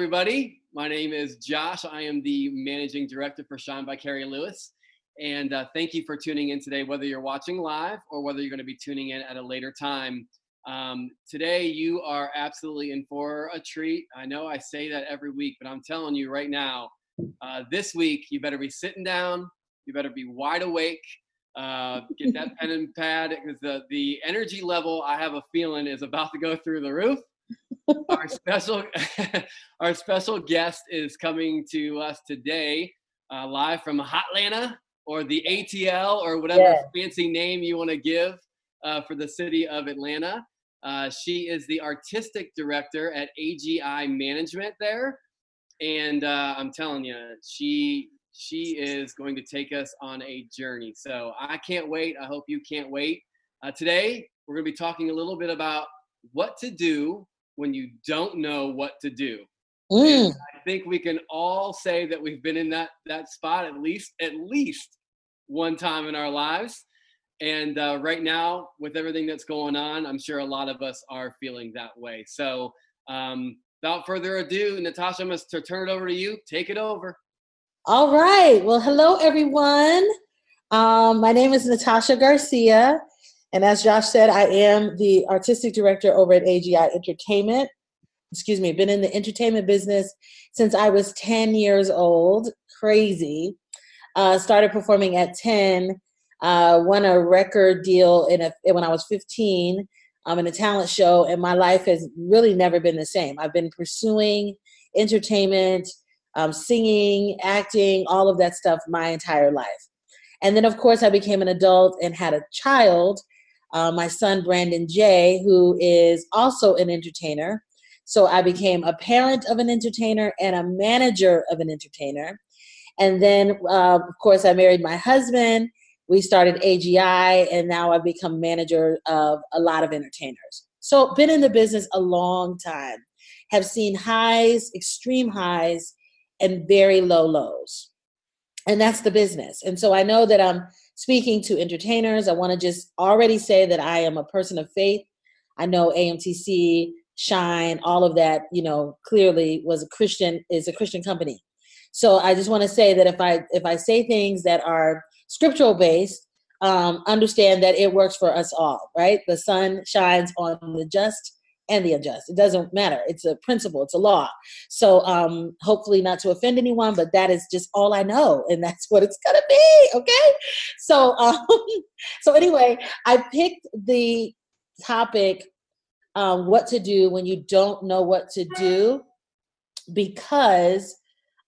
everybody. My name is Josh. I am the managing director for Shine by Carrie Lewis. And uh, thank you for tuning in today, whether you're watching live or whether you're going to be tuning in at a later time. Um, today, you are absolutely in for a treat. I know I say that every week, but I'm telling you right now, uh, this week, you better be sitting down, you better be wide awake. Uh, get that pen and pad because the, the energy level I have a feeling is about to go through the roof our special our special guest is coming to us today uh, live from Hotlanta or the ATL or whatever yeah. fancy name you want to give uh, for the city of Atlanta. Uh, she is the artistic director at AGI Management there, and uh, I'm telling you, she she is going to take us on a journey. So I can't wait. I hope you can't wait. Uh, today we're going to be talking a little bit about what to do when you don't know what to do. Mm. I think we can all say that we've been in that that spot at least at least one time in our lives. And uh, right now, with everything that's going on, I'm sure a lot of us are feeling that way. So, um, without further ado, Natasha, I'm going to turn it over to you. Take it over. All right. Well, hello, everyone. Um, my name is Natasha Garcia, and as Josh said, I am the artistic director over at AGI Entertainment. Excuse me, been in the entertainment business since I was 10 years old. Crazy. Uh, started performing at 10, uh, won a record deal in a, when I was 15 um, in a talent show, and my life has really never been the same. I've been pursuing entertainment, um, singing, acting, all of that stuff my entire life. And then, of course, I became an adult and had a child uh, my son Brandon Jay, who is also an entertainer. So I became a parent of an entertainer and a manager of an entertainer. And then, uh, of course, I married my husband. We started AGI, and now I've become manager of a lot of entertainers. So, been in the business a long time, have seen highs, extreme highs, and very low lows. And that's the business. And so I know that I'm speaking to entertainers. I want to just already say that I am a person of faith. I know AMTC, Shine, all of that, you know, clearly was a Christian is a Christian company. So I just want to say that if I if I say things that are scriptural based, um, understand that it works for us all, right? The sun shines on the just and the unjust. It doesn't matter. It's a principle. It's a law. So um, hopefully not to offend anyone, but that is just all I know, and that's what it's gonna be. Okay. So um, so anyway, I picked the topic um, what to do when you don't know what to do because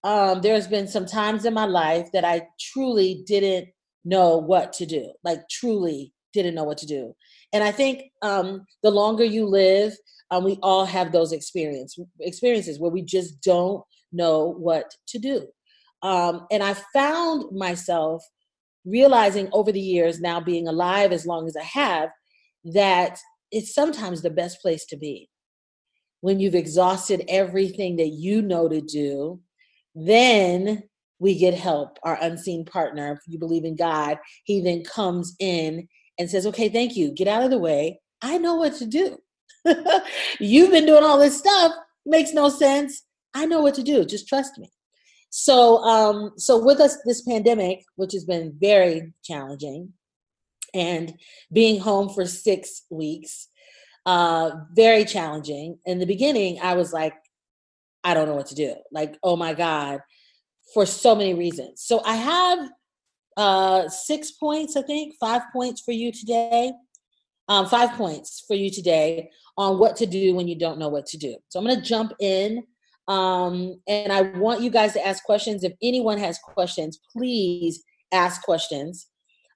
um, there's been some times in my life that I truly didn't know what to do, like truly didn't know what to do. And I think um, the longer you live, um, we all have those experience experiences where we just don't know what to do. Um, and I found myself realizing over the years, now being alive as long as I have, that it's sometimes the best place to be. When you've exhausted everything that you know to do, then we get help. Our unseen partner, if you believe in God, he then comes in and says, Okay, thank you. Get out of the way. I know what to do. You've been doing all this stuff, makes no sense. I know what to do. Just trust me. So, um, so with us this pandemic, which has been very challenging, and being home for six weeks, uh, very challenging. In the beginning, I was like, I don't know what to do. Like, oh my God, for so many reasons. So I have uh, six points, I think, five points for you today. Um, five points for you today on what to do when you don't know what to do. So I'm going to jump in. Um, and I want you guys to ask questions. If anyone has questions, please ask questions.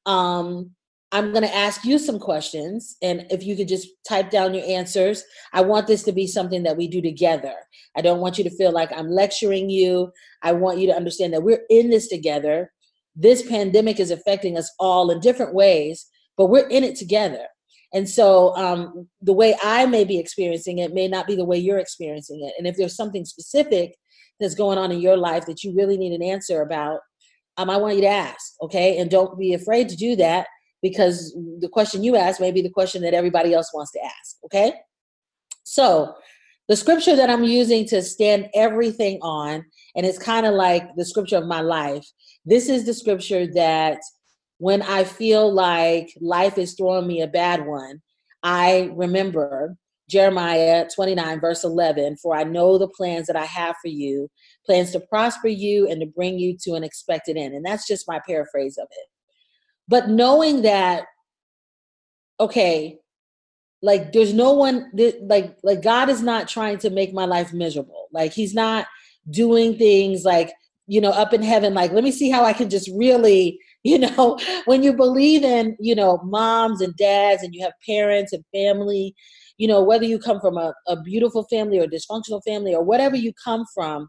Um, I'm going to ask you some questions. And if you could just type down your answers, I want this to be something that we do together. I don't want you to feel like I'm lecturing you. I want you to understand that we're in this together. This pandemic is affecting us all in different ways, but we're in it together. And so um, the way I may be experiencing it may not be the way you're experiencing it. And if there's something specific that's going on in your life that you really need an answer about, um, I want you to ask, okay? And don't be afraid to do that because the question you ask may be the question that everybody else wants to ask, okay? So the scripture that I'm using to stand everything on, and it's kind of like the scripture of my life. This is the scripture that when I feel like life is throwing me a bad one, I remember Jeremiah 29, verse 11 For I know the plans that I have for you, plans to prosper you and to bring you to an expected end. And that's just my paraphrase of it. But knowing that, okay, like there's no one like like God is not trying to make my life miserable. Like he's not doing things like, you know, up in heaven, like, let me see how I can just really you know when you believe in you know moms and dads and you have parents and family you know whether you come from a, a beautiful family or dysfunctional family or whatever you come from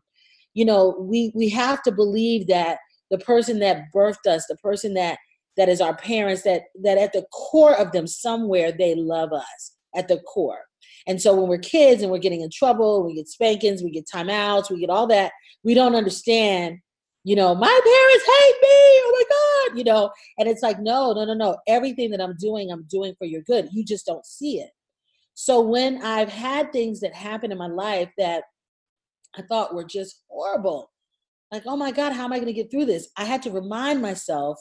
you know we we have to believe that the person that birthed us the person that that is our parents that that at the core of them somewhere they love us at the core and so when we're kids and we're getting in trouble we get spankings we get timeouts we get all that we don't understand you know, my parents hate me. Oh my God, you know, and it's like, no, no, no, no. Everything that I'm doing, I'm doing for your good. You just don't see it. So when I've had things that happen in my life that I thought were just horrible, like, oh my God, how am I going to get through this? I had to remind myself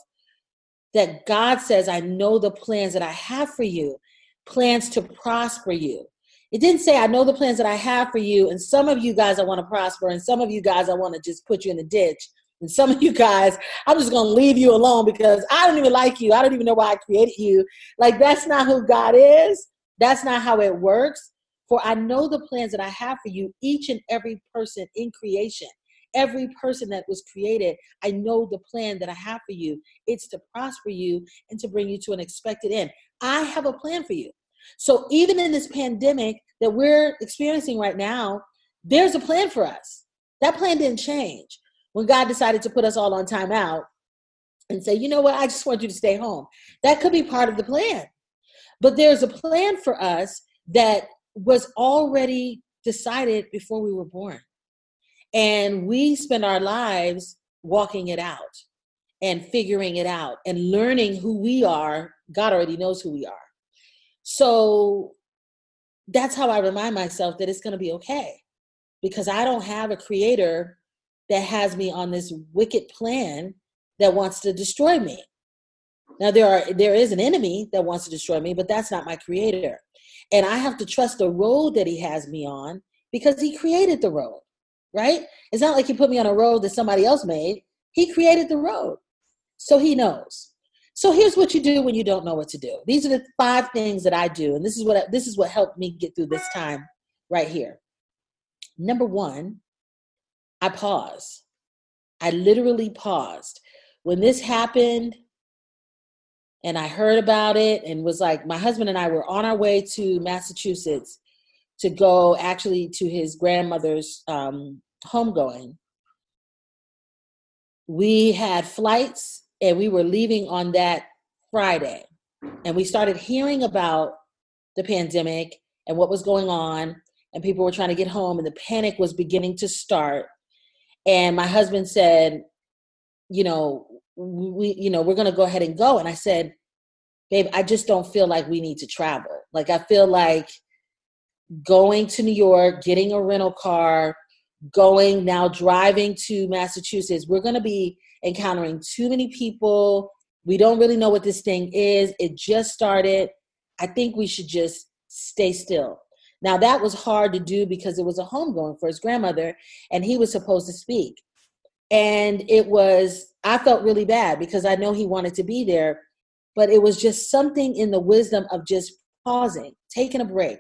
that God says, I know the plans that I have for you, plans to prosper you. It didn't say, I know the plans that I have for you, and some of you guys I want to prosper, and some of you guys I want to just put you in the ditch. And some of you guys, I'm just going to leave you alone because I don't even like you. I don't even know why I created you. Like, that's not who God is. That's not how it works. For I know the plans that I have for you, each and every person in creation, every person that was created. I know the plan that I have for you. It's to prosper you and to bring you to an expected end. I have a plan for you. So, even in this pandemic that we're experiencing right now, there's a plan for us. That plan didn't change when God decided to put us all on timeout and say, you know what, I just want you to stay home. That could be part of the plan. But there's a plan for us that was already decided before we were born. And we spend our lives walking it out and figuring it out and learning who we are. God already knows who we are. So that's how I remind myself that it's going to be okay because I don't have a creator that has me on this wicked plan that wants to destroy me. Now there are there is an enemy that wants to destroy me, but that's not my creator. And I have to trust the road that he has me on because he created the road, right? It's not like he put me on a road that somebody else made. He created the road. So he knows. So here's what you do when you don't know what to do. These are the five things that I do and this is what this is what helped me get through this time right here. Number 1, I pause. I literally paused. When this happened and I heard about it and was like, my husband and I were on our way to Massachusetts to go actually to his grandmother's um, homegoing. We had flights and we were leaving on that Friday. And we started hearing about the pandemic and what was going on, and people were trying to get home, and the panic was beginning to start. And my husband said you know we you know we're going to go ahead and go. And i said babe i just don't feel like we need to travel. Like i feel like going to new york getting a rental car going now driving to massachusetts we're going to be encountering too many people we don't really know what this thing is it just started i think we should just stay still now, that was hard to do because it was a homegoing for his grandmother, and he was supposed to speak. And it was, I felt really bad because I know he wanted to be there, but it was just something in the wisdom of just pausing, taking a break,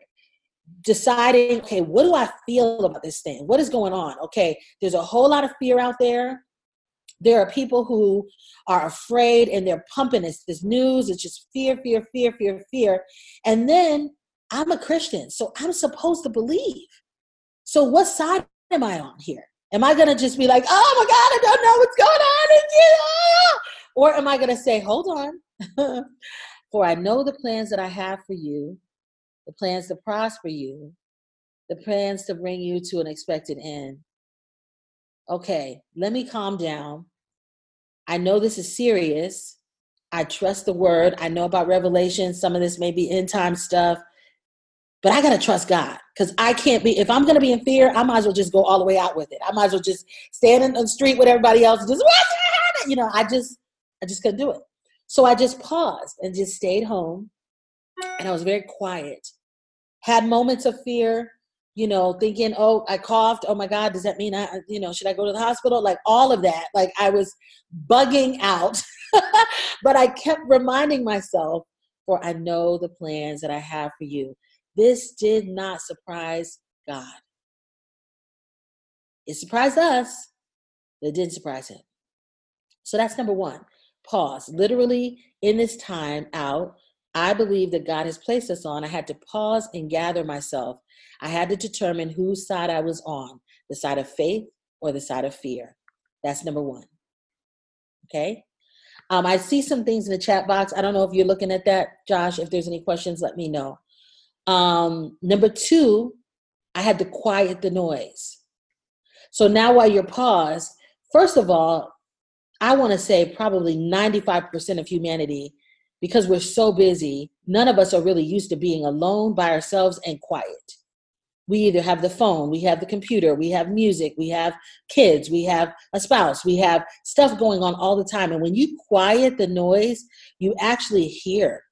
deciding, okay, what do I feel about this thing? What is going on? Okay, there's a whole lot of fear out there. There are people who are afraid and they're pumping this, this news. It's just fear, fear, fear, fear, fear. And then I'm a Christian, so I'm supposed to believe. So what side am I on here? Am I gonna just be like, oh my God, I don't know what's going on in you? Ah! Or am I gonna say, hold on, for I know the plans that I have for you, the plans to prosper you, the plans to bring you to an expected end. Okay, let me calm down. I know this is serious. I trust the word. I know about Revelation. Some of this may be end time stuff but I gotta trust God because I can't be. If I'm gonna be in fear, I might as well just go all the way out with it. I might as well just stand in the street with everybody else, just you know. I just, I just couldn't do it. So I just paused and just stayed home, and I was very quiet. Had moments of fear, you know, thinking, oh, I coughed. Oh my God, does that mean I, uh, you know, should I go to the hospital? Like all of that. Like I was bugging out, but I kept reminding myself, for I know the plans that I have for you. This did not surprise God. It surprised us, but it didn't surprise him. So that's number one. Pause. Literally, in this time out, I believe that God has placed us on. I had to pause and gather myself. I had to determine whose side I was on the side of faith or the side of fear. That's number one. Okay. Um, I see some things in the chat box. I don't know if you're looking at that, Josh. If there's any questions, let me know. Um, number two, I had to quiet the noise. So now while you're paused, first of all, I want to say probably 95% of humanity, because we're so busy, none of us are really used to being alone by ourselves and quiet. We either have the phone, we have the computer, we have music, we have kids, we have a spouse, we have stuff going on all the time. And when you quiet the noise, you actually hear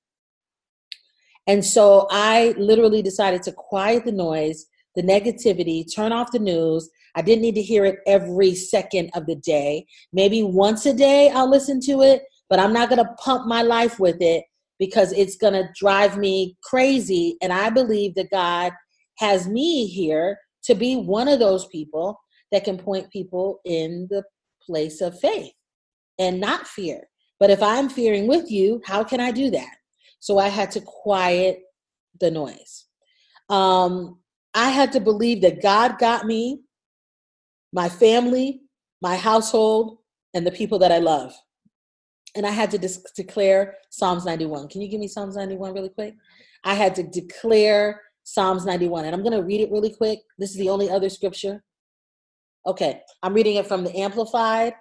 and so I literally decided to quiet the noise, the negativity, turn off the news. I didn't need to hear it every second of the day. Maybe once a day I'll listen to it, but I'm not going to pump my life with it because it's going to drive me crazy. And I believe that God has me here to be one of those people that can point people in the place of faith and not fear. But if I'm fearing with you, how can I do that? So I had to quiet the noise. Um, I had to believe that God got me, my family, my household, and the people that I love. And I had to dis- declare Psalms 91. Can you give me Psalms 91 really quick? I had to declare Psalms 91. And I'm going to read it really quick. This is the only other scripture. Okay, I'm reading it from the Amplified.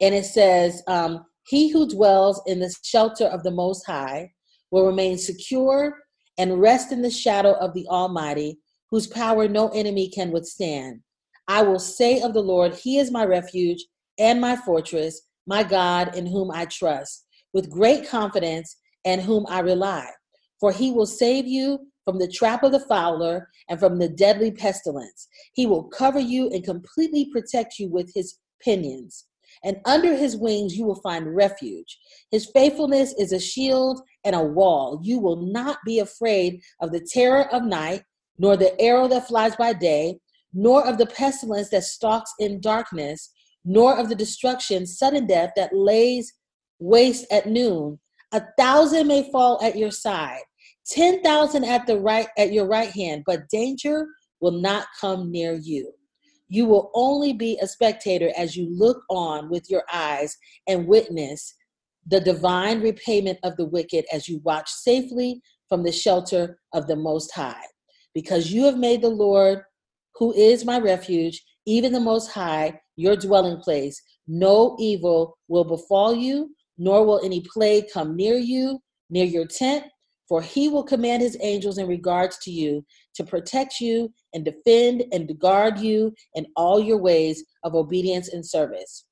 And it says, um, He who dwells in the shelter of the Most High will remain secure and rest in the shadow of the Almighty, whose power no enemy can withstand. I will say of the Lord, He is my refuge and my fortress, my God in whom I trust, with great confidence and whom I rely. For he will save you from the trap of the fowler and from the deadly pestilence. He will cover you and completely protect you with his pinions and under his wings you will find refuge. His faithfulness is a shield and a wall. You will not be afraid of the terror of night, nor the arrow that flies by day, nor of the pestilence that stalks in darkness, nor of the destruction, sudden death that lays waste at noon. A thousand may fall at your side, ten thousand at the right at your right hand, but danger will not come near you. You will only be a spectator as you look on with your eyes and witness the divine repayment of the wicked as you watch safely from the shelter of the Most High. Because you have made the Lord, who is my refuge, even the Most High, your dwelling place. No evil will befall you, nor will any plague come near you, near your tent, for he will command his angels in regards to you to protect you and defend and guard you in all your ways of obedience and service.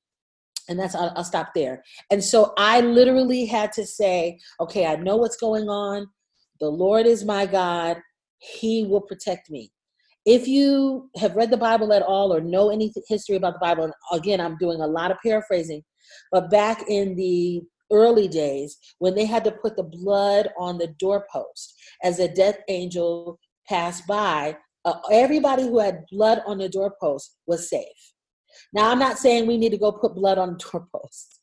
And that's, I'll, I'll stop there. And so I literally had to say, okay, I know what's going on. The Lord is my God. He will protect me. If you have read the Bible at all or know any history about the Bible, and again, I'm doing a lot of paraphrasing, but back in the early days when they had to put the blood on the doorpost as a death angel passed by, uh, everybody who had blood on the doorpost was safe. Now, I'm not saying we need to go put blood on the doorpost.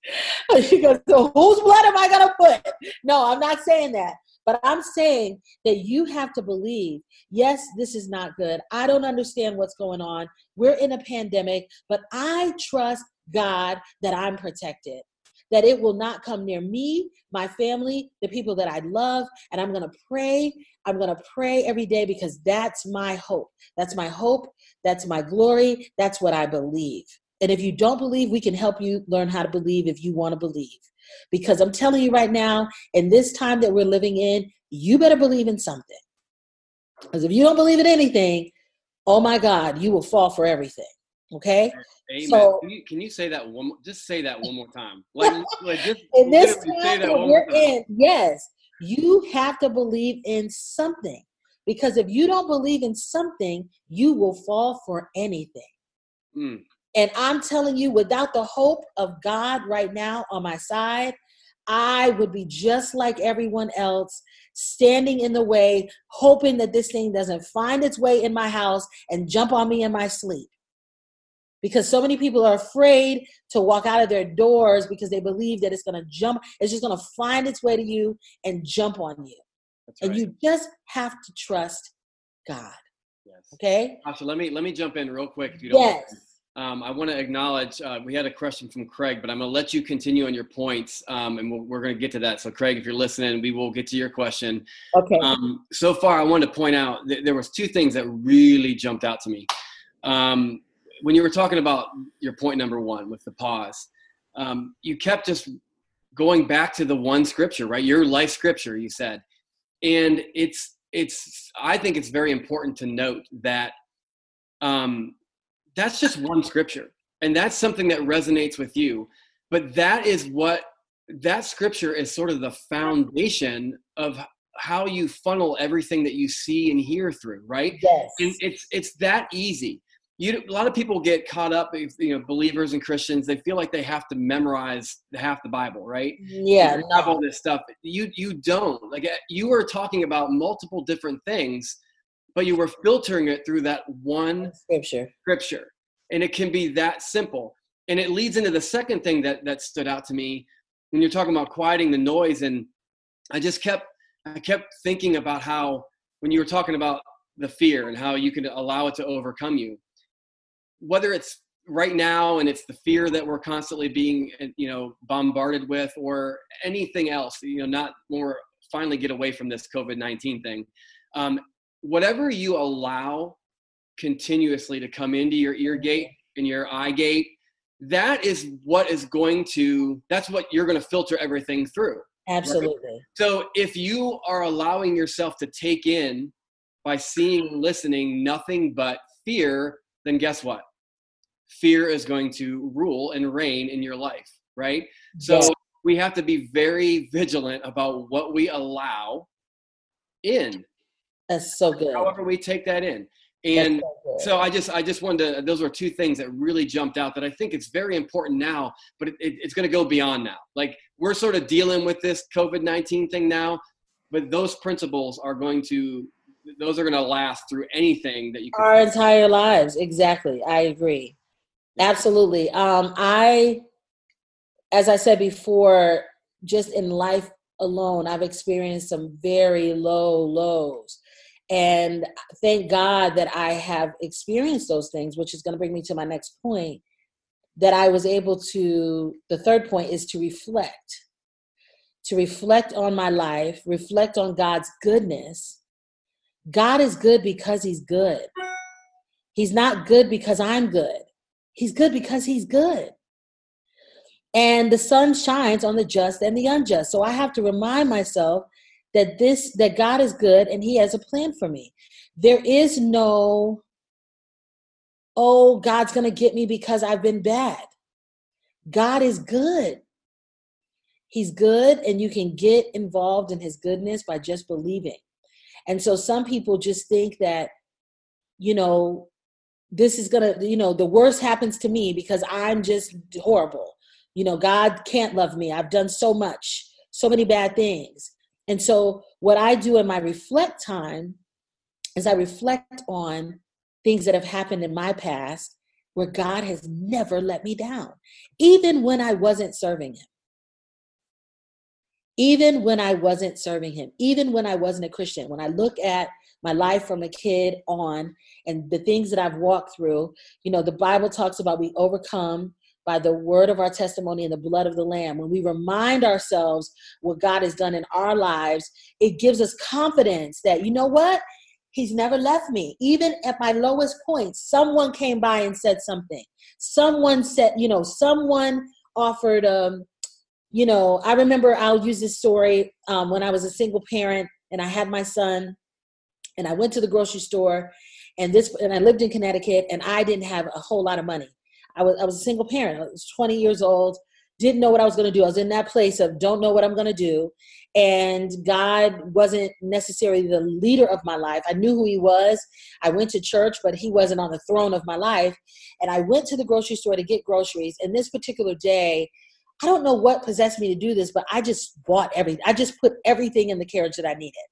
goes, so whose blood am I going to put? No, I'm not saying that. But I'm saying that you have to believe, yes, this is not good. I don't understand what's going on. We're in a pandemic, but I trust God that I'm protected that it will not come near me, my family, the people that I love. And I'm going to pray. I'm going to pray every day because that's my hope. That's my hope. That's my glory. That's what I believe. And if you don't believe, we can help you learn how to believe if you want to believe. Because I'm telling you right now, in this time that we're living in, you better believe in something. Because if you don't believe in anything, oh my God, you will fall for everything. Okay. Amen. So, can, you, can you say that one? Just say that one more time. Like, like just in this time that we're in, yes, you have to believe in something because if you don't believe in something, you will fall for anything. Mm. And I'm telling you, without the hope of God right now on my side, I would be just like everyone else, standing in the way, hoping that this thing doesn't find its way in my house and jump on me in my sleep. Because so many people are afraid to walk out of their doors because they believe that it's going to jump, it's just going to find its way to you and jump on you. That's and right. you just have to trust God. Yes. Okay. Asha, let me let me jump in real quick if you don't. Yes. Um, I want to acknowledge uh, we had a question from Craig, but I'm going to let you continue on your points, um, and we we are going to get to that. So, Craig, if you're listening, we will get to your question. Okay. Um, so far, I wanted to point out that there was two things that really jumped out to me. Um, when you were talking about your point number one with the pause, um, you kept just going back to the one scripture, right? Your life scripture, you said, and it's it's. I think it's very important to note that um, that's just one scripture. And that's something that resonates with you. But that is what that scripture is sort of the foundation of how you funnel everything that you see and hear through right? Yes. And it's it's that easy you a lot of people get caught up you know believers and christians they feel like they have to memorize half the bible right yeah no. have all this stuff you you don't like eh, you were talking about multiple different things but you were filtering it through that one scripture. Scripture. And it can be that simple. And it leads into the second thing that that stood out to me when you're talking about quieting the noise and I just kept I kept thinking about how when you were talking about the fear and how you can allow it to overcome you whether it's right now and it's the fear that we're constantly being you know bombarded with or anything else you know not more finally get away from this covid-19 thing um, whatever you allow continuously to come into your ear gate and your eye gate, that is what is going to, that's what you're going to filter everything through. Absolutely. Right? So if you are allowing yourself to take in by seeing, listening, nothing but fear, then guess what? Fear is going to rule and reign in your life, right? So we have to be very vigilant about what we allow in that's so good. However, we take that in. And so, so, I just I just wanted to those were two things that really jumped out that I think it's very important now, but it, it, it's going to go beyond now. Like we're sort of dealing with this COVID nineteen thing now, but those principles are going to those are going to last through anything that you can our entire lives. Exactly, I agree. Absolutely. Um, I, as I said before, just in life alone, I've experienced some very low lows and thank God that I have experienced those things, which is going to bring me to my next point. That I was able to, the third point is to reflect, to reflect on my life, reflect on God's goodness. God is good because He's good. He's not good because I'm good. He's good because He's good. And the sun shines on the just and the unjust. So I have to remind myself that this that God is good and he has a plan for me. There is no oh God's going to get me because I've been bad. God is good. He's good and you can get involved in his goodness by just believing. And so some people just think that you know this is to you know the worst happens to me because I'm just horrible. You know God can't love me. I've done so much, so many bad things. And so, what I do in my reflect time is I reflect on things that have happened in my past where God has never let me down, even when I wasn't serving Him. Even when I wasn't serving Him, even when I wasn't a Christian, when I look at my life from a kid on and the things that I've walked through, you know, the Bible talks about we overcome by the word of our testimony and the blood of the Lamb, when we remind ourselves what God has done in our lives, it gives us confidence that, you know what? He's never left me. Even at my lowest point, someone came by and said something. Someone said, you know, someone offered, um, you know, I remember I'll use this story um, when I was a single parent and I had my son And I went to the grocery store and this and I lived in Connecticut and I didn't have a whole lot of money. I was I was a single parent. I was 20 years old, didn't know what I was going to do. I was in that place of don't know what I'm going to do. And God wasn't necessarily the leader of my life. I knew who He was. I went to church, but He wasn't on the throne of my life. And I went to the grocery store to get groceries. And this particular day, I don't know what possessed me to do this, but I just bought everything. I just put everything in the carriage that I needed.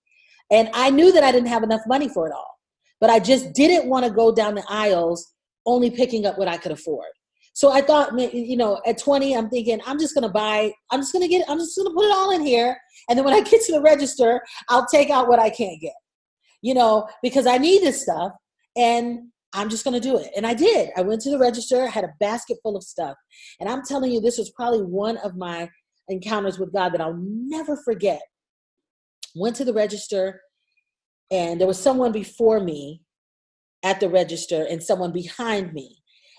And I knew that I didn't have enough money for it all, but I just didn't want to go down the aisles only picking up what I could afford. So I thought, you know, at 20, I'm thinking, I'm just gonna buy, I'm just gonna get, I'm just gonna put it all in here. And then when I get to the register, I'll take out what I can't get, you know, because I need this stuff and I'm just gonna do it. And I did. I went to the register, had a basket full of stuff. And I'm telling you, this was probably one of my encounters with God that I'll never forget. Went to the register, and there was someone before me at the register and someone behind me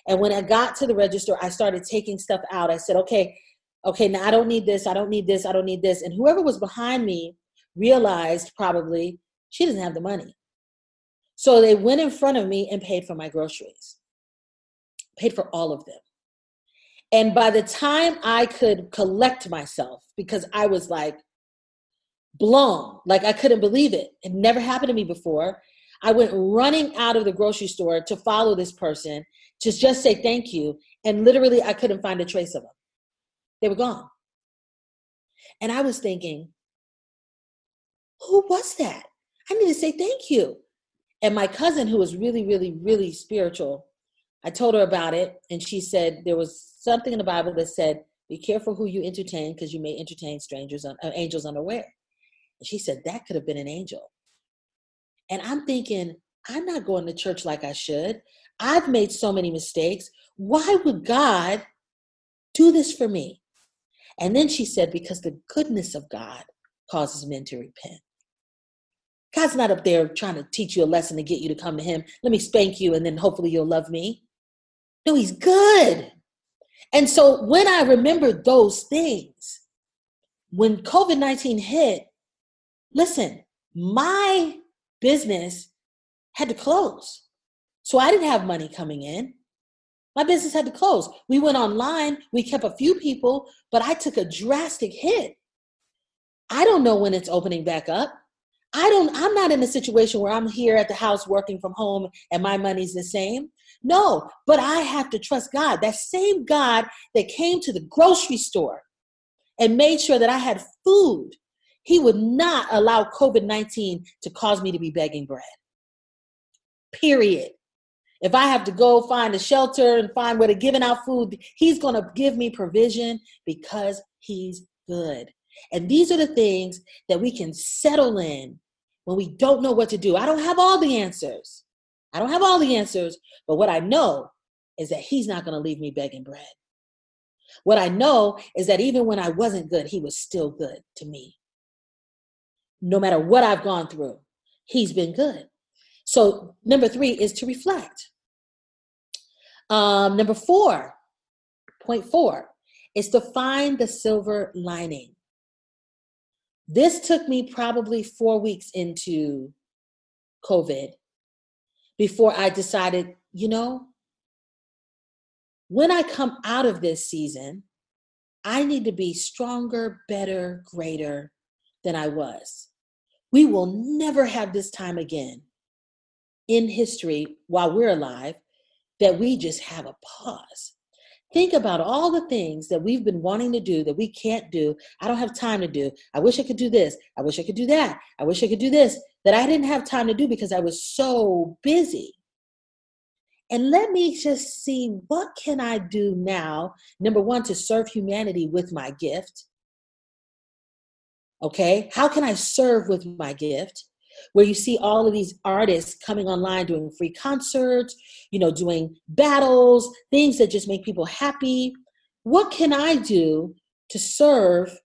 and when I got to the register, I started taking stuff out. I said, okay, okay, now I don't need this, I don't need this, I don't need this. And whoever was behind me realized probably she doesn't have the money. So they went in front of me and paid for my groceries, paid for all of them. And by the time I could collect myself, because I was like blown, like I couldn't believe it. It never happened to me before. I went running out of the grocery store to follow this person to just say thank you. And literally, I couldn't find a trace of them. They were gone. And I was thinking, who was that? I need to say thank you. And my cousin, who was really, really, really spiritual, I told her about it. And she said there was something in the Bible that said, be careful who you entertain because you may entertain strangers, uh, angels unaware. And she said, that could have been an angel. And I'm thinking, I'm not going to church like I should. I've made so many mistakes. Why would God do this for me? And then she said, Because the goodness of God causes men to repent. God's not up there trying to teach you a lesson to get you to come to Him. Let me spank you and then hopefully you'll love me. No, He's good. And so when I remember those things, when COVID 19 hit, listen, my business had to close. So I didn't have money coming in. My business had to close. We went online, we kept a few people, but I took a drastic hit. I don't know when it's opening back up. I don't I'm not in a situation where I'm here at the house working from home and my money's the same. No, but I have to trust God. That same God that came to the grocery store and made sure that I had food, he would not allow COVID-19 to cause me to be begging bread. Period. If I have to go find a shelter and find where to giving out food, he's going to give me provision because he's good. And these are the things that we can settle in when we don't know what to do. I don't have all the answers. I don't have all the answers, but what I know is that he's not going to leave me begging bread. What I know is that even when I wasn't good, he was still good to me. No matter what I've gone through, he's been good. So, number three is to reflect. Um, number four, point four, is to find the silver lining. This took me probably four weeks into COVID before I decided, you know, when I come out of this season, I need to be stronger, better, greater than I was. We will never have this time again in history while we're alive that we just have a pause. Think about all the things that we've been wanting to do that we can't do. I don't have time to do. I wish I could do this. I wish I could do that. I wish I could do this that I didn't have time to do because I was so busy. And let me just see what can I do now? Number 1 to serve humanity with my gift. Okay? How can I serve with my gift? where you see all of these artists coming online doing free concerts, you know, doing battles, things that just make people happy. What can I do to serve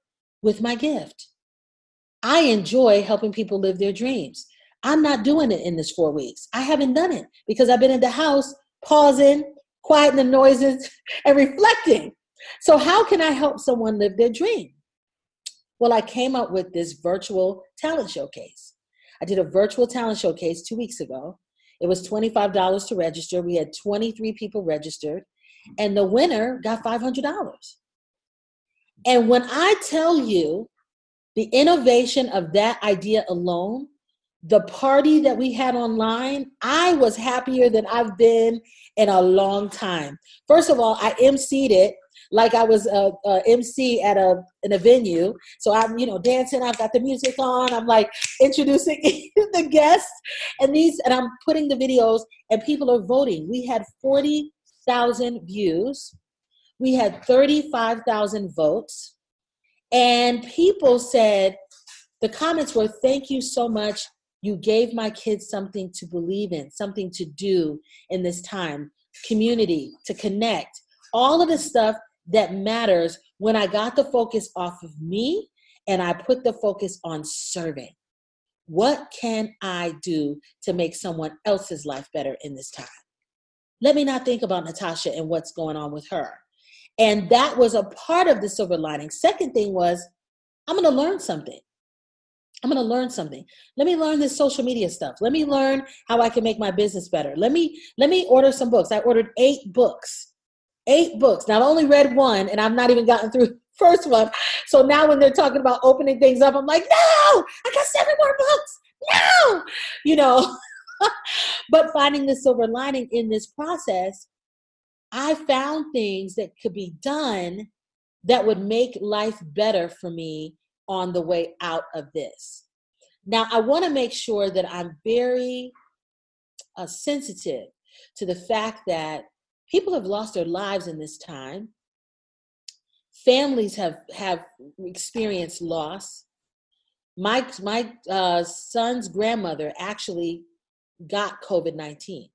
with my gift? I enjoy helping people live their dreams. I'm not doing it in this four weeks. I haven't done it because I've been in the house pausing, quieting the noises, and reflecting. So, how can I help someone live their dream? Well, I came up with this virtual talent showcase. I did a virtual talent showcase two weeks ago. It was $25 to register. We had 23 people registered, and the winner got $500. And when I tell you the innovation of that idea alone, the party that we had online, I was happier than I've been in a long time. First of all, I emceed it like I was a, a, MC at a in a venue. So I'm, you know, dancing. I've got the music on. I'm like introducing the guests, and these, and I'm putting the videos, and people are voting. We had forty thousand views. We had thirty-five thousand votes, and people said the comments were, "Thank you so much." You gave my kids something to believe in, something to do in this time, community, to connect, all of the stuff that matters when I got the focus off of me and I put the focus on serving. What can I do to make someone else's life better in this time? Let me not think about Natasha and what's going on with her. And that was a part of the silver lining. Second thing was, I'm going to learn something. I'm going to learn something. Let me learn this social media stuff. Let me learn how I can make my business better. Let me let me order some books. I ordered 8 books eight books. Now, I've only read one, and I've not even gotten through first one. So now, when they're talking about opening things up, I'm like, no, I got seven more books. No, you know. but finding the silver lining in this process, I found things that could be done that would make life better for me on the way out of this. Now, I want to make sure that I'm very uh, sensitive to the fact that people have lost their lives in this time. Families have have experienced loss. My my uh, son's grandmother actually got covid-19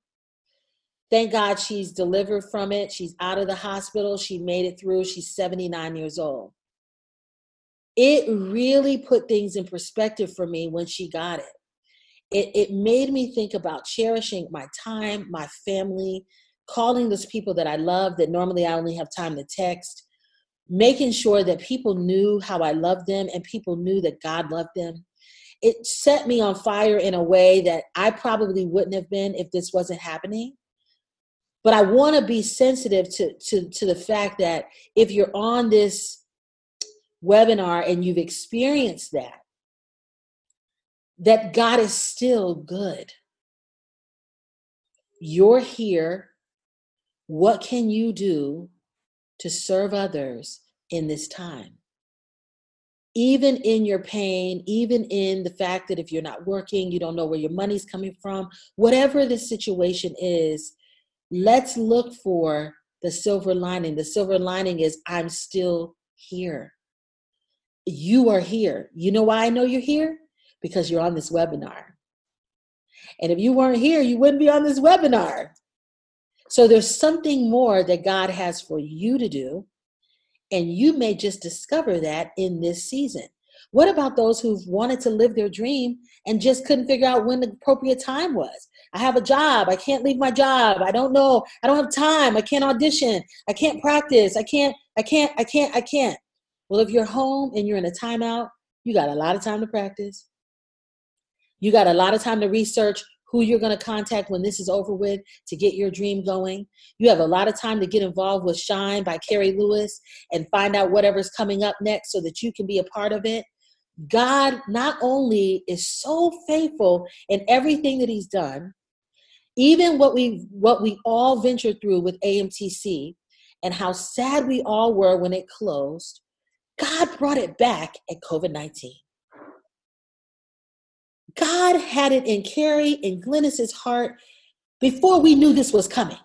thank god she's delivered from it. She's out of the hospital. She made it through. She's 79 years old. It really put things in perspective for me when she got it. It, it made me think about cherishing my time my family calling those people that I love that normally I only have time to text, making sure that people knew how I loved them and people knew that God loved them. It set me on fire in a way that I probably wouldn't have been if this wasn't happening. But I want to be sensitive to, to, to the fact that if you're on this webinar and you've experienced that, that God is still good. You're here what can you do to serve others in this time? Even in your pain, even in the fact that if you're not working, you don't know where your money's coming from, whatever the situation is, let's look for the silver lining. The silver lining is I'm still here. You are here. You know why I know you're here? Because you're on this webinar. And if you weren't here, you wouldn't be on this webinar. So there's something more that God has for you to do, and you may just discover that in this season. What about those who've wanted to live their dream and just couldn't figure out when the appropriate time was? I have a job. I can't leave my job. I don't know. I don't have time. I can't audition. I can't practice. I can't, I can't, I can't, I can't. Well, if you're home and you're in a timeout, you got a lot of time to practice. You got a lot of time to research who you're going to contact when this is over with to get your dream going. You have a lot of time to get involved with Shine by Carrie Lewis and find out whatever's coming up next so that you can be a part of it. God not only is so faithful in everything that he's done, even what we what we all ventured through with AMTC and how sad we all were when it closed, God brought it back at COVID-19. God had it in Carrie and Glennis's heart before we knew this was coming.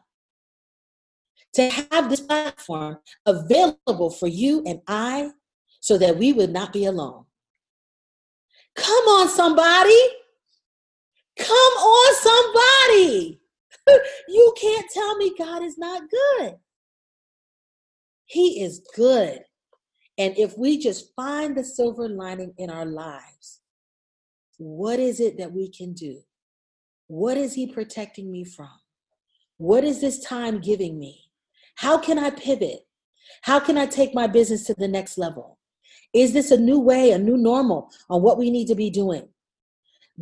To have this platform available for you and I so that we would not be alone. Come on, somebody. Come on, somebody. you can't tell me God is not good. He is good. And if we just find the silver lining in our lives, what is it that we can do? What is He protecting me from? What is this time giving me? How can I pivot? How can I take my business to the next level? Is this a new way, a new normal on what we need to be doing?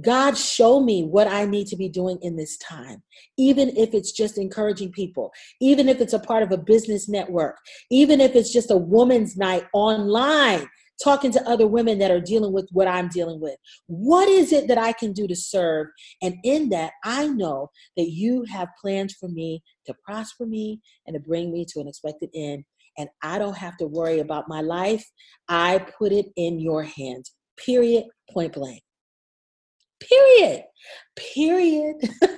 God, show me what I need to be doing in this time, even if it's just encouraging people, even if it's a part of a business network, even if it's just a woman's night online, talking to other women that are dealing with what I'm dealing with. What is it that I can do to serve? And in that, I know that you have plans for me to prosper me and to bring me to an expected end. And I don't have to worry about my life. I put it in your hands, period, point blank period. Period.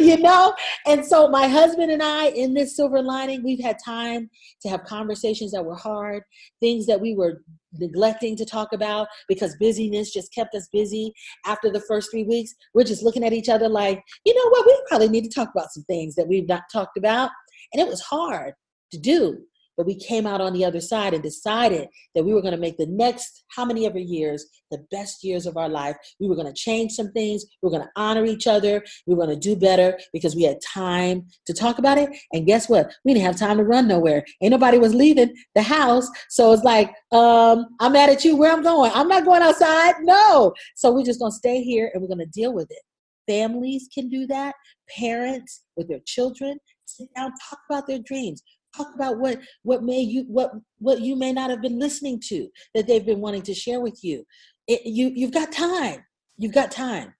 You know? And so my husband and i in this silver lining we've had time to have conversations that were hard things that we were neglecting to talk about because busyness just kept us busy. After the first three weeks we're just looking at each other like you know what? We probably need to talk about some things that we've not talked about. And it was hard to do but we came out on the other side and decided that we were going to make the next how many ever years the best years of our life. We were going to change some things. We were going to honor each other. We were going to do better because we had time to talk about it. And guess what? We didn't have time to run nowhere. Ain't nobody was leaving the house. So it's like, um, I'm mad at you where I'm going. I'm not going outside. No. So we're just going to stay here and we're going to deal with it. Families can do that. Parents with their children sit down, talk about their dreams talk about what what may you what what you may not have been listening to that they've been wanting to share with you. It, you you've got time. You've got time.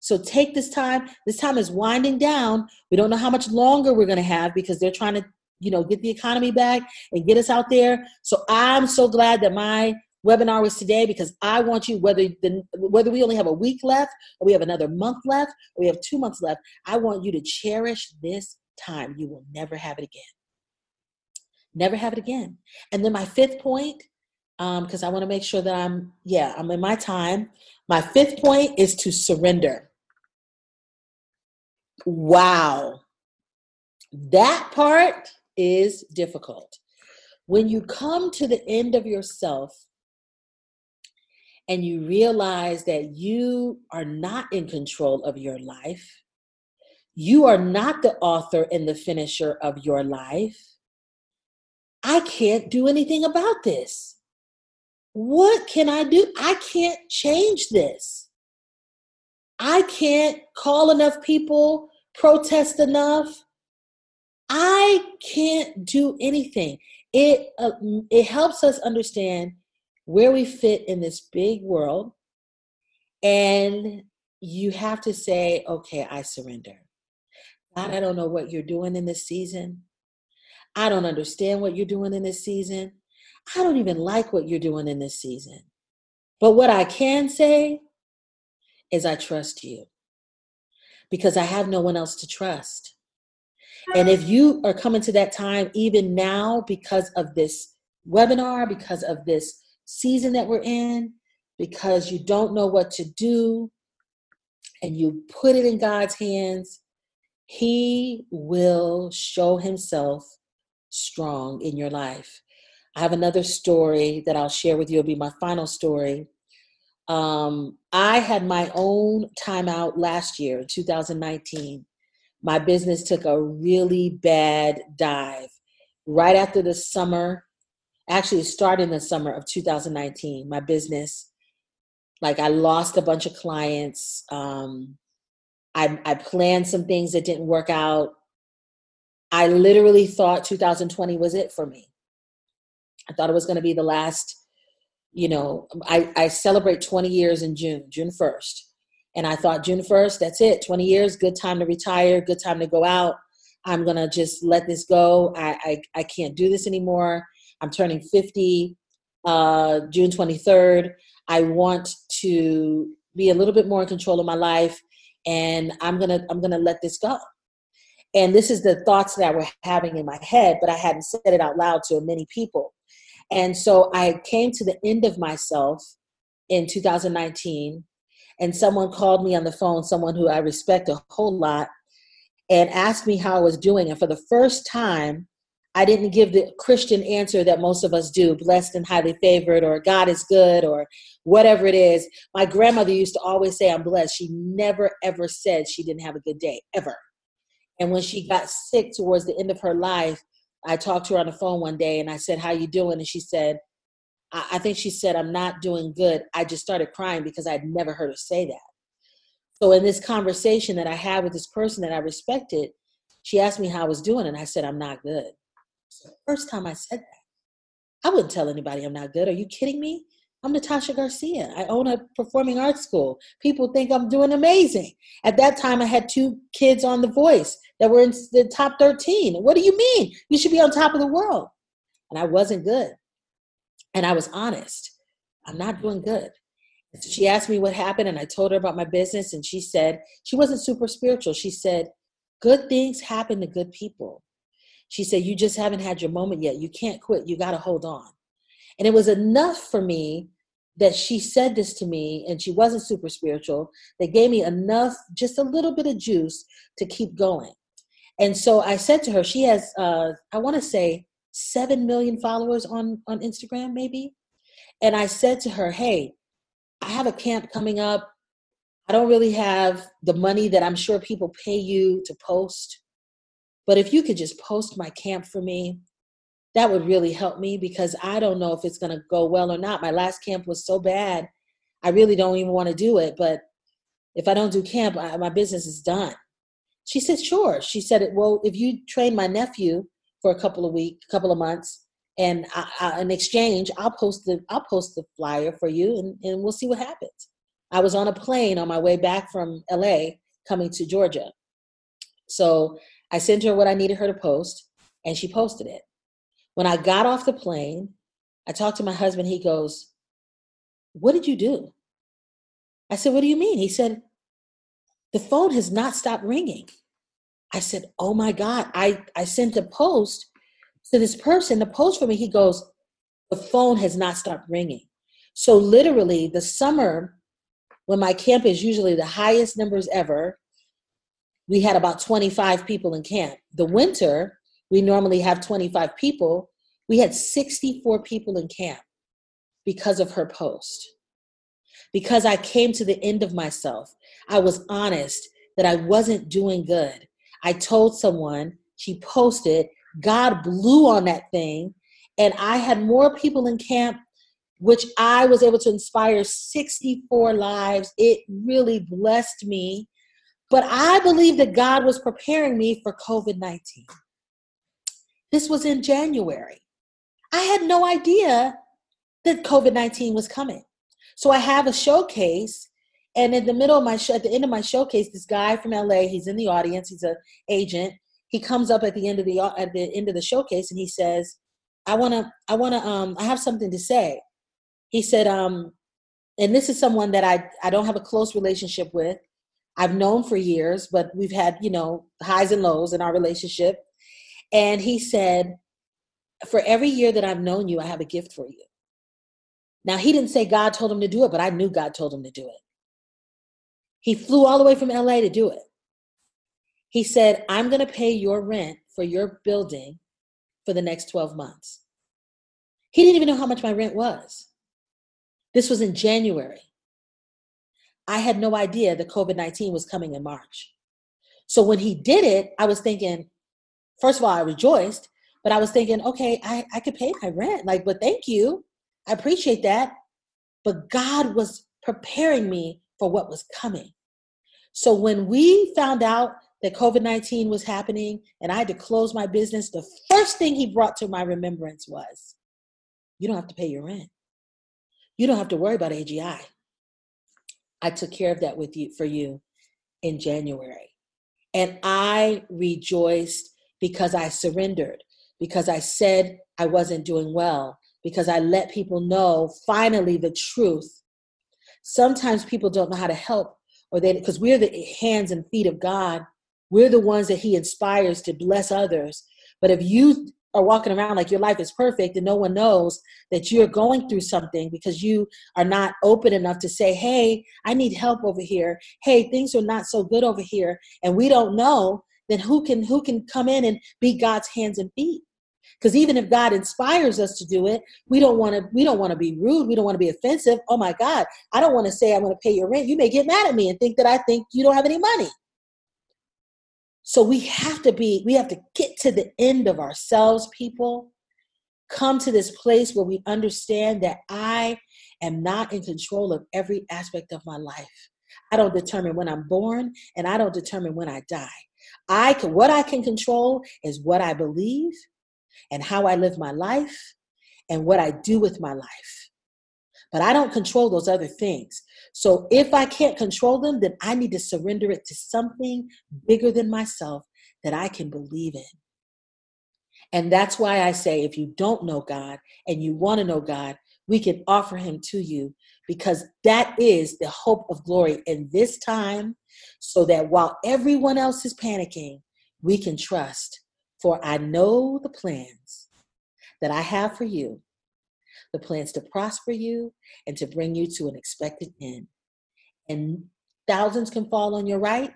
So take this time. This time is winding down. We don't know how much longer we're going to have because they're trying to you know get the economy back and get us out there. So i'm so glad that my webinar was today because i want you whether the whether we only have a week left or we have another month left or we have two months left i want you to cherish this time. You will never have it again never have it again. And then my fifth point, because um, I want to make sure that I'm, yeah, I'm in my time. My fifth point is to surrender. Wow. That part is difficult. When you come to the end of yourself and you realize that you are not in control of your life, you are not the author and the finisher of your life I can't do anything about this. What can I do? I can't change this. I can't call enough people, protest enough. I can't do anything. It uh, it helps us understand where we fit in this big world and you have to say, okay, I surrender. God, I don't know what you're doing in this season. I don't understand what you're doing in this season. I don't even like what you're doing in this season. But what I can say is I trust you because I have no one else to trust. And if you are coming to that time, even now, because of this webinar, because of this season that we're in, because you don't know what to do, and you put it in God's hands, He will show Himself strong in your life. I have another story that I'll share with you. It'll be my final story. Um, I had my own timeout last year, 2019. My business took a really bad dive right after the summer. Actually, starting the summer of 2019, my business, like I lost a bunch of clients. Um, I, I planned some things that didn't work out. I literally thought 2020 was it for me. I thought it was going to be the last, you know, I, I celebrate 20 years in June, June 1st. And I thought June 1st, that's it, 20 years, good time to retire, good time to go out. I'm going to just let this go. I, I, I can't do this anymore. I'm turning 50 uh, June 23rd. I want to be a little bit more in control of my life and I'm going to I'm going to let this go. And this is the thoughts that I were having in my head, but I hadn't said it out loud to many people. And so I came to the end of myself in 2019, and someone called me on the phone, someone who I respect a whole lot, and asked me how I was doing. And for the first time, I didn't give the Christian answer that most of us do blessed and highly favored, or God is good, or whatever it is. My grandmother used to always say, I'm blessed. She never, ever said she didn't have a good day, ever. And when she got sick towards the end of her life, I talked to her on the phone one day and I said, How you doing? And she said, I, I think she said, I'm not doing good. I just started crying because I'd never heard her say that. So in this conversation that I had with this person that I respected, she asked me how I was doing, and I said, I'm not good. the first time I said that. I wouldn't tell anybody I'm not good. Are you kidding me? I'm Natasha Garcia. I own a performing arts school. People think I'm doing amazing. At that time, I had two kids on The Voice that were in the top 13. What do you mean? You should be on top of the world. And I wasn't good. And I was honest. I'm not doing good. She asked me what happened, and I told her about my business. And she said, she wasn't super spiritual. She said, Good things happen to good people. She said, You just haven't had your moment yet. You can't quit. You got to hold on. And it was enough for me that she said this to me, and she wasn't super spiritual. They gave me enough, just a little bit of juice to keep going. And so I said to her, she has, uh, I want to say, 7 million followers on, on Instagram, maybe. And I said to her, Hey, I have a camp coming up. I don't really have the money that I'm sure people pay you to post. But if you could just post my camp for me, that would really help me because I don't know if it's going to go well or not. My last camp was so bad. I really don't even want to do it. But if I don't do camp, I, my business is done. She said, sure. She said, well, if you train my nephew for a couple of weeks, couple of months, and I, I, in exchange, I'll post the I'll post the flyer for you, and, and we'll see what happens. I was on a plane on my way back from LA coming to Georgia. So I sent her what I needed her to post, and she posted it. When I got off the plane, I talked to my husband. He goes, What did you do? I said, What do you mean? He said, The phone has not stopped ringing. I said, Oh my God. I, I sent a post to this person, the post for me. He goes, The phone has not stopped ringing. So, literally, the summer when my camp is usually the highest numbers ever, we had about 25 people in camp. The winter, we normally have 25 people. We had 64 people in camp because of her post. Because I came to the end of myself. I was honest that I wasn't doing good. I told someone, she posted, God blew on that thing, and I had more people in camp which I was able to inspire 64 lives. It really blessed me. But I believe that God was preparing me for COVID 19. This was in January. I had no idea that COVID 19 was coming. So I have a showcase, and in the middle of my show, at the end of my showcase, this guy from LA, he's in the audience, he's an agent. He comes up at the end of the at the end of the showcase and he says, I wanna, I wanna, um, I have something to say he said, um, and this is someone that I, I don't have a close relationship with. I've known for years, but we've had, you know, highs and lows in our relationship. And he said, For every year that I've known you, I have a gift for you. Now, he didn't say God told him to do it, but I knew God told him to do it. He flew all the way from LA to do it. He said, I'm going to pay your rent for your building for the next 12 months. He didn't even know how much my rent was. This was in January. I had no idea that COVID 19 was coming in March. So when he did it, I was thinking, first of all, I rejoiced, but I was thinking, okay, I, I could pay my rent. Like, but thank you. I appreciate that. But God was preparing me for what was coming. So when we found out that COVID 19 was happening and I had to close my business, the first thing he brought to my remembrance was, you don't have to pay your rent. You don't have to worry about AGI. I took care of that with you for you in January. And I rejoiced because I surrendered, because I said I wasn't doing well, because I let people know finally the truth. Sometimes people don't know how to help, or they because we're the hands and feet of God. We're the ones that He inspires to bless others. But if you are walking around like your life is perfect and no one knows that you're going through something because you are not open enough to say, hey, I need help over here. Hey, things are not so good over here. And we don't know, then who can who can come in and be God's hands and feet? Because even if God inspires us to do it, we don't want to we don't want to be rude. We don't want to be offensive. Oh my God, I don't want to say I'm going to pay your rent. You may get mad at me and think that I think you don't have any money. So we have to be, we have to get to the end of ourselves, people. come to this place where we understand that I am not in control of every aspect of my life. I don't determine when I'm born and I don't determine when I die. I can what I can control is what I believe and how I live my life and what I do with my life. But I don't control those other things. So if I can't control them, then I need to surrender it to something bigger than myself that I can believe in. And that's why I say if you don't know God and you want to know God, we can offer him to you because that is the hope of glory in this time so that while everyone else is panicking, we can trust. For I know the plans that I have for you the plans to prosper you and to bring you to an expected end. And thousands can fall on your right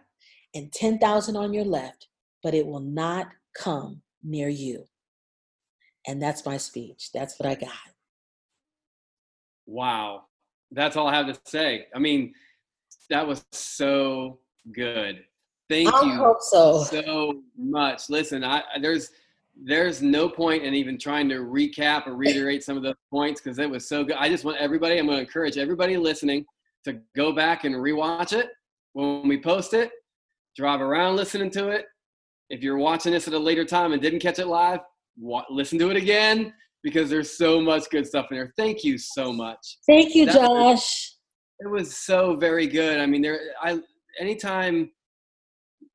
and 10,000 on your left, but it will not come near you. And that's my speech. That's what I got. Wow. That's all I have to say. I mean, that was so good. Thank I you hope so. so much. Listen, I there's there's no point in even trying to recap or reiterate some of those points because it was so good. I just want everybody, I'm going to encourage everybody listening to go back and rewatch it when we post it, drive around listening to it. If you're watching this at a later time and didn't catch it live, wa- listen to it again because there's so much good stuff in there. Thank you so much. Thank you, That Josh. was- It was so very good. I mean, there, I, anytime,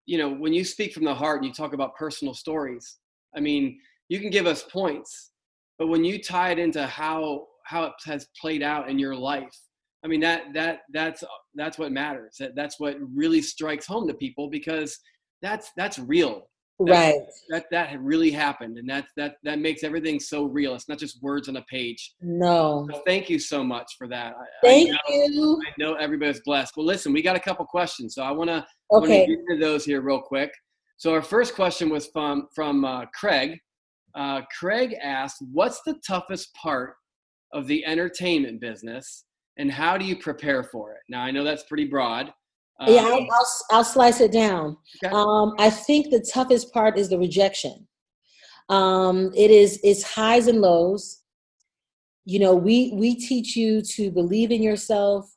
you know, when you speak from the heart and you talk about personal stories, I mean, you can give us points, but when you tie it into how how it has played out in your life, I mean that that that's that's what matters. That that's what really strikes home to people because that's that's real. Right. That that had really happened, and that that that makes everything so real. It's not just words on a page. No. So thank you so much for that. I, Thank I know, you. I know everybody's blessed. Well, listen, we got a couple questions, so I want to Okay. get into those here real quick. So our first question was from from uh, Craig. Uh, Craig asked, "What's the toughest part of the entertainment business, and how do you prepare for it?" Now I know that's pretty broad. Um, yeah, I'll, I'll, I'll slice it down. Okay. Um, I think the toughest part is the rejection. Um, it is it's highs and lows. You know, we we teach you to believe in yourself.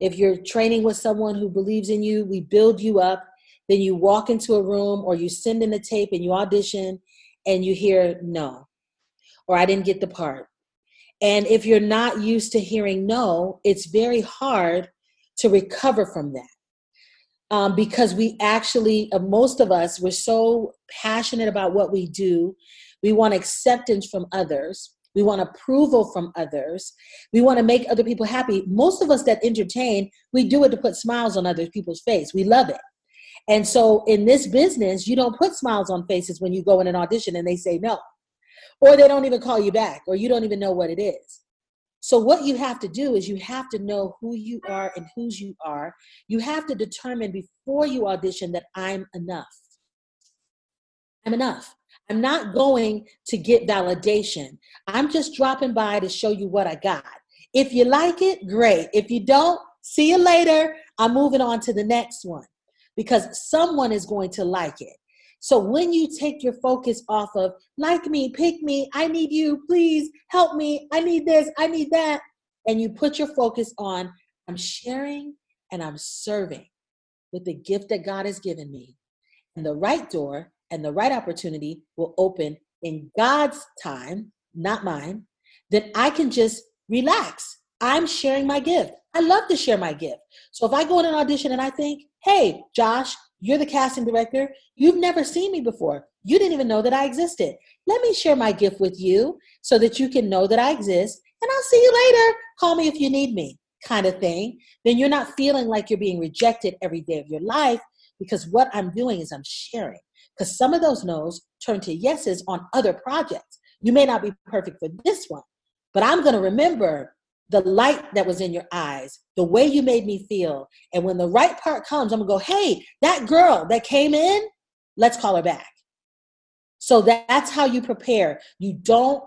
If you're training with someone who believes in you, we build you up. Then you walk into a room or you send in a tape and you audition and you hear no, or I didn't get the part. And if you're not used to hearing no, it's very hard to recover from that um, because we actually, uh, most of us, we're so passionate about what we do. We want acceptance from others. We want approval from others. We want to make other people happy. Most of us that entertain, we do it to put smiles on other people's face. We love it. And so in this business, you don't put smiles on faces when you go in an audition and they say no, or they don't even call you back, or you don't even know what it is. So, what you have to do is you have to know who you are and whose you are. You have to determine before you audition that I'm enough. I'm enough. I'm not going to get validation. I'm just dropping by to show you what I got. If you like it, great. If you don't, see you later. I'm moving on to the next one because someone is going to like it. So when you take your focus off of like me, pick me, I need you, please help me, I need this, I need that, and you put your focus on I'm sharing and I'm serving with the gift that God has given me. And the right door and the right opportunity will open in God's time, not mine, then I can just relax. I'm sharing my gift. I love to share my gift. So if I go in an audition and I think, hey, Josh, you're the casting director. You've never seen me before. You didn't even know that I existed. Let me share my gift with you so that you can know that I exist. And I'll see you later. Call me if you need me, kind of thing. Then you're not feeling like you're being rejected every day of your life because what I'm doing is I'm sharing. Because some of those no's turn to yeses on other projects. You may not be perfect for this one, but I'm going to remember the light that was in your eyes, the way you made me feel. And when the right part comes, I'm gonna go, hey, that girl that came in, let's call her back. So that's how you prepare. You don't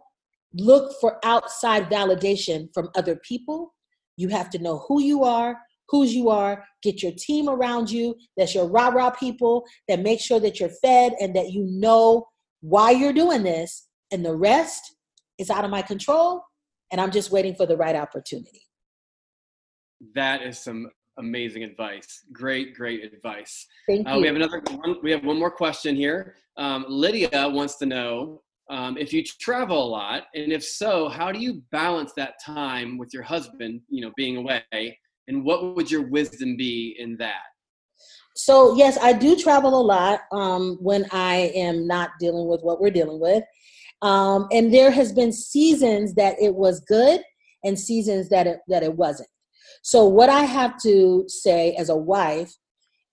look for outside validation from other people. You have to know who you are, whose you are, get your team around you. That's your rah rah people that make sure that you're fed and that you know why you're doing this. And the rest is out of my control, and I'm just waiting for the right opportunity. That is some amazing advice. Great, great advice. Thank you. Uh, we have another one. We have one more question here. Um, Lydia wants to know um, if you travel a lot, and if so, how do you balance that time with your husband, you know, being away, and what would your wisdom be in that? So yes, I do travel a lot um, when I am not dealing with what we're dealing with, um, and there has been seasons that it was good and seasons that it that it wasn't. So what I have to say as a wife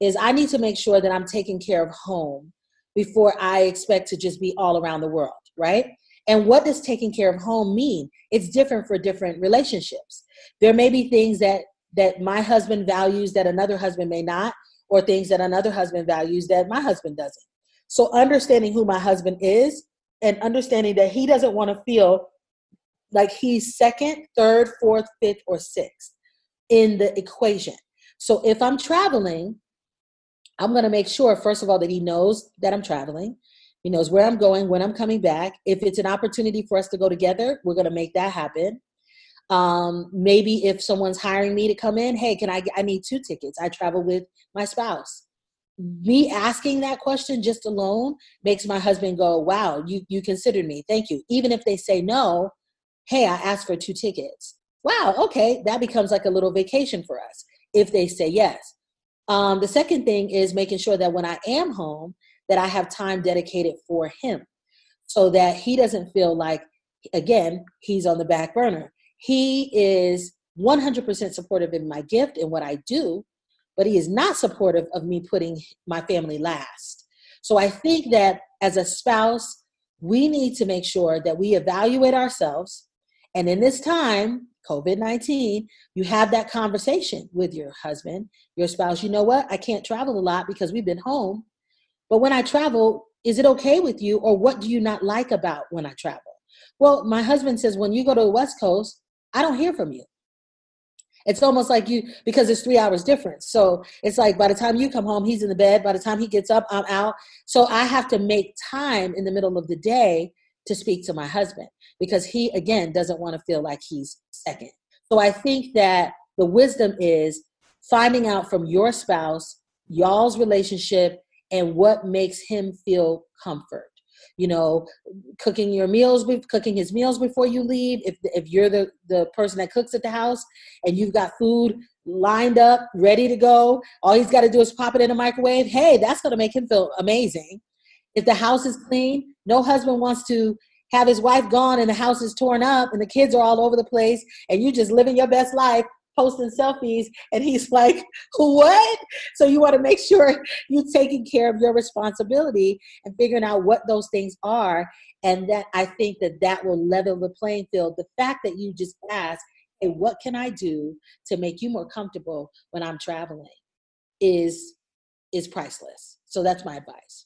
is I need to make sure that I'm taking care of home before I expect to just be all around the world, right? And what does taking care of home mean? It's different for different relationships. There may be things that that my husband values that another husband may not, or things that another husband values that my husband doesn't. So understanding who my husband is and understanding that he doesn't want to feel like he's second, third, fourth, fifth, or sixth in the equation. So if I'm traveling, I'm going to make sure, first of all, that he knows that I'm traveling. He knows where I'm going, when I'm coming back. If it's an opportunity for us to go together, we're going to make that happen. Um, maybe if someone's hiring me to come in, hey, can I? I need two tickets. I travel with my spouse. Me asking that question just alone makes my husband go, "Wow, you you considered me. Thank you." Even if they say no, hey, I asked for two tickets. Wow, okay, that becomes like a little vacation for us if they say yes. Um, the second thing is making sure that when I am home, that I have time dedicated for him, so that he doesn't feel like, again, he's on the back burner. He is 100% supportive in my gift and what I do, but he is not supportive of me putting my family last. So I think that as a spouse, we need to make sure that we evaluate ourselves. And in this time, COVID 19, you have that conversation with your husband, your spouse. You know what? I can't travel a lot because we've been home. But when I travel, is it okay with you? Or what do you not like about when I travel? Well, my husband says, when you go to the West Coast, I don't hear from you. It's almost like you, because it's three hours difference. So it's like by the time you come home, he's in the bed. By the time he gets up, I'm out. So I have to make time in the middle of the day to speak to my husband because he, again, doesn't want to feel like he's second. So I think that the wisdom is finding out from your spouse, y'all's relationship, and what makes him feel comfort you know cooking your meals cooking his meals before you leave. If if you're the the person that cooks at the house and you've got food lined up ready to go all he's got to do is pop it in a microwave hey that's going to make him feel amazing. If the house is clean no husband wants to have his wife gone and the house is torn up and the kids are all over the place and you're just living your best life posting selfies and he's like what? So you want to make sure you're taking care of your responsibility and figuring out what those things are. And that i think that that will level the playing field. The fact that you just ask hey what can i do to make you more comfortable when i'm traveling? is is priceless. So that's my advice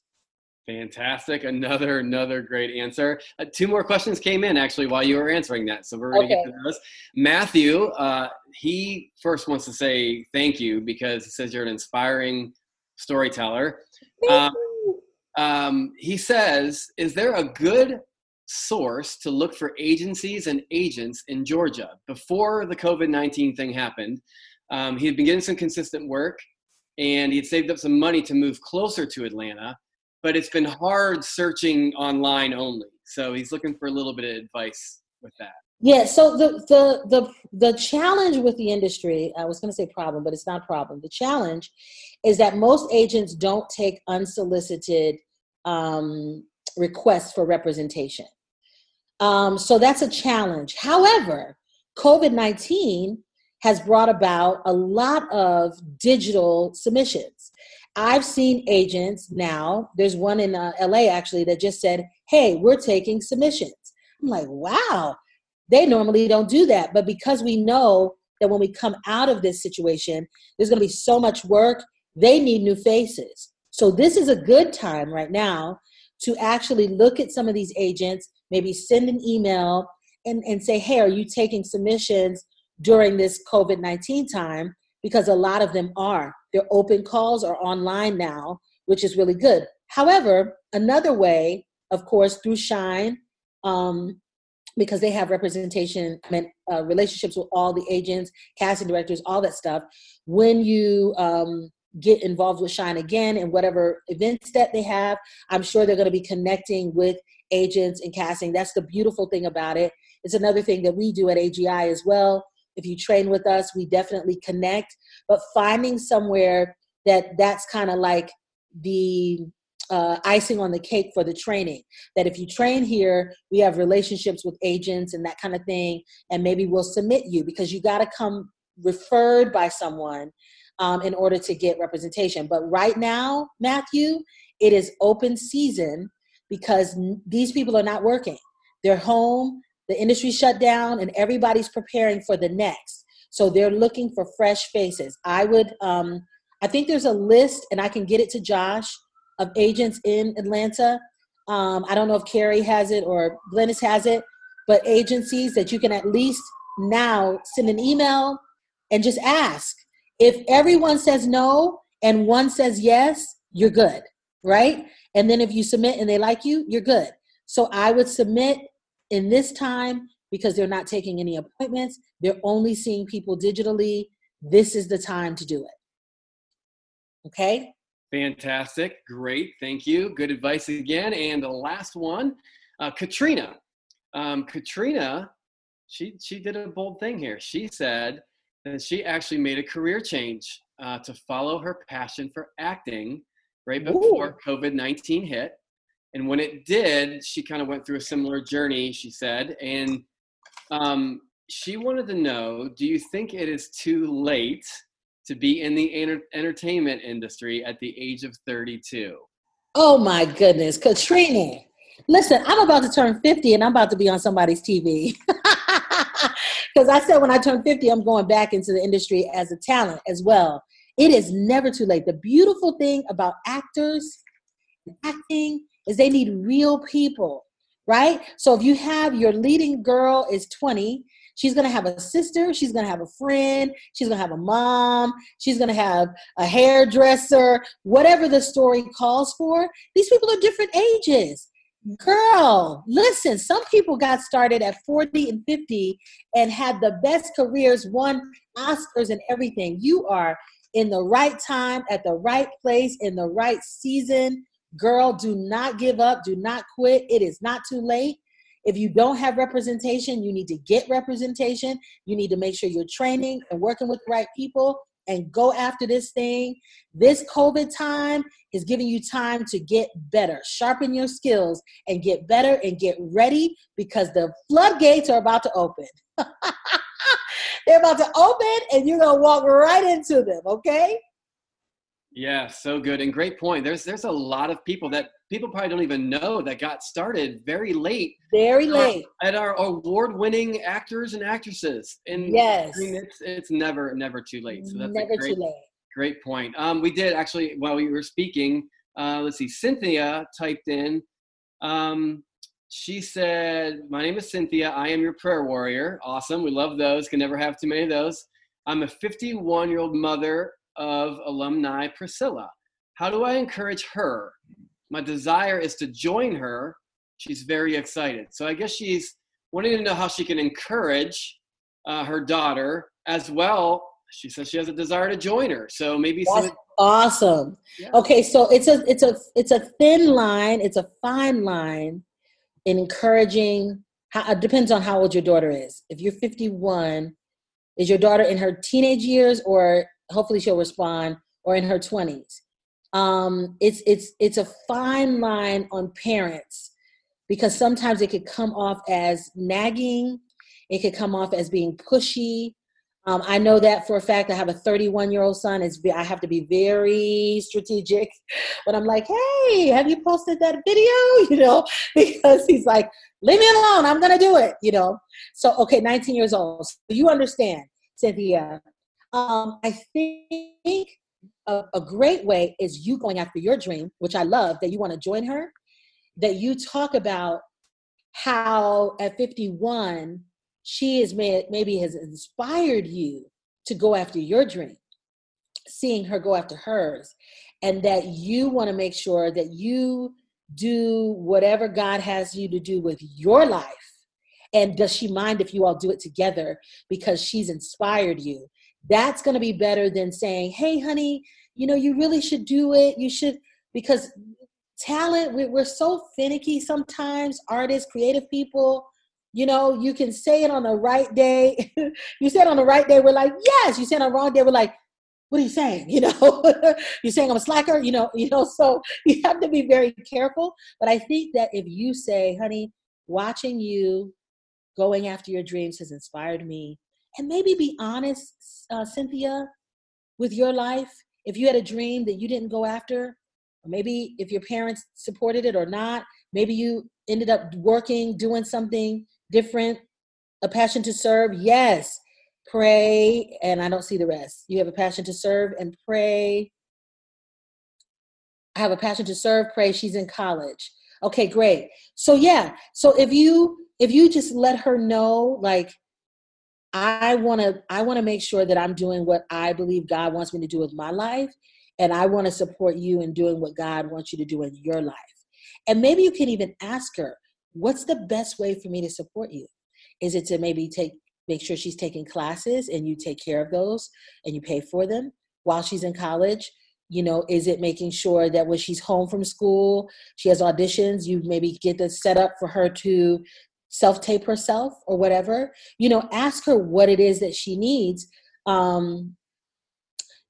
Fantastic. Another another great answer. Uh, two more questions came in actually while you were answering that, so we're going to okay. get to those. Matthew, uh, he first wants to say thank you because he says you're an inspiring storyteller. Um, um, he says, "Is there a good source to look for agencies and agents in Georgia before the COVID nineteen thing happened?" Um, he had been getting some consistent work, and he had saved up some money to move closer to Atlanta but it's been hard searching online only. So he's looking for a little bit of advice with that. Yeah, so the the the the challenge with the industry, I was going to say problem, but it's not problem. The challenge is that most agents don't take unsolicited um, requests for representation. Um, so that's a challenge. However, COVID nineteen has brought about a lot of digital submissions. I've seen agents now, there's one in uh, LA actually that just said, hey, we're taking submissions. I'm like, wow, they normally don't do that. But because we know that when we come out of this situation, there's going to be so much work, they need new faces. So this is a good time right now to actually look at some of these agents, maybe send an email and, and say, hey, are you taking submissions during this COVID 19 time? Because a lot of them are. Their open calls are online now, which is really good. However, another way, of course, through Shine, um, because they have representation I mean, uh, relationships with all the agents casting directors all that stuff when you um, get involved with shine again and whatever events that they have i'm sure they're going to be connecting with agents and casting that's the beautiful thing about it it's another thing that we do at agi as well if you train with us we definitely connect but finding somewhere that that's kind of like the uh, icing on the cake for the training. That if you train here, we have relationships with agents and that kind of thing, and maybe we'll submit you because you got to come referred by someone um, in order to get representation. But right now, Matthew, it is open season because these people are not working. They're home, the industry shut down, and everybody's preparing for the next. So they're looking for fresh faces. I would, um, I think there's a list, and I can get it to Josh of agents in Atlanta. Um, I don't know if Carrie has it or Glennis has it, but agencies that you can at least now send an email and just ask. If everyone says no and one says yes, you're good, right? And then if you submit and they like you, you're good. So I would submit in this time because they're not taking any appointments, they're only seeing people digitally. This is the time to do it. Okay? Fantastic. Great. Thank you. Good advice again. And the last one, uh, Katrina. Um, Katrina, she, she did a bold thing here. She said that she actually made a career change uh, to follow her passion for acting right before COVID 19 hit. And when it did, she kind of went through a similar journey, she said. And um, she wanted to know do you think it is too late to be in the enter- entertainment industry at the age of 32? Oh my goodness, Katrina. Listen, I'm about to turn 50 and I'm about to be on somebody's TV. Because I said when I turn 50, I'm going back into the industry as a talent as well. It is never too late. The beautiful thing about actors, acting, is they need real people, right? So if you have your leading girl is 20 She's going to have a sister. She's going to have a friend. She's going to have a mom. She's going to have a hairdresser, whatever the story calls for. These people are different ages. Girl, listen, some people got started at 40 and 50 and had the best careers, won Oscars and everything. You are in the right time, at the right place, in the right season. Girl, do not give up. Do not quit. It is not too late. If you don't have representation, you need to get representation. You need to make sure you're training and working with the right people and go after this thing. This COVID time is giving you time to get better, sharpen your skills, and get better and get ready because the floodgates are about to open. They're about to open and you're going to walk right into them, okay? Yeah, so good and great point. There's there's a lot of people that people probably don't even know that got started very late. Very late. At our, award-winning actors and actresses. And yes, I mean, it's it's never never too late. So that's never great, too late. Great point. Um, we did actually while we were speaking. Uh, let's see. Cynthia typed in. Um, she said, "My name is Cynthia. I am your prayer warrior. Awesome. We love those. Can never have too many of those. I'm a 51 year old mother of alumni Priscilla. How do I encourage her? My desire is to join her. She's very excited. So I guess she's wanting to know how she can encourage uh, her daughter as well. She says she has a desire to join her. So maybe That's some, awesome. Yeah. Okay, so it's a it's a it's a thin line. It's a fine line in encouraging. How, it depends on how old your daughter is. If you're 51, is your daughter in her teenage years or hopefully she'll respond or in her 20s um, it's it's it's a fine line on parents because sometimes it could come off as nagging it could come off as being pushy. Um, i know that for a fact. I have a 31 year old son. It's i have to be very strategic but i'm like hey have you posted that video? You know because he's like leave me alone. I'm gonna do it you know. So okay 19 years old. So you understand cynthia um, I think a, a great way is you going after your dream, which I love that you want to join her, that you talk about how at 51 she is may, maybe has inspired you to go after your dream seeing her go after hers and that you want to make sure that you do whatever god has you to do with your life And does she mind if you all do it together because she's inspired you? That's going to be better than saying, hey, honey, you know, you really should do it. You should, because talent, we're so finicky sometimes, artists, creative people. You know, you can say it on the right day. you say it on the right day, we're like, yes. You say it on the wrong day, we're like, what are you saying? You know, you're saying I'm a slacker, you know, you know, so you have to be very careful. But I think that if you say, honey, watching you going after your dreams has inspired me, and maybe be honest, uh, Cynthia, with your life. If you had a dream that you didn't go after, or maybe if your parents supported it or not, maybe you ended up working, doing something different, a passion to serve. Yes, pray, and I don't see the rest. You have a passion to serve and pray. I have a passion to serve, pray. She's in college. Okay, great. So yeah, so if you if you just let her know like I want to I want to make sure that I'm doing what I believe God wants me to do with my life and I want to support you in doing what God wants you to do in your life. And maybe you can even ask her, what's the best way for me to support you? Is it to maybe take make sure she's taking classes and you take care of those and you pay for them while she's in college? You know, is it making sure that when she's home from school, she has auditions, you maybe get the set up for her to self tape herself or whatever? You know, ask her what it is that she needs um,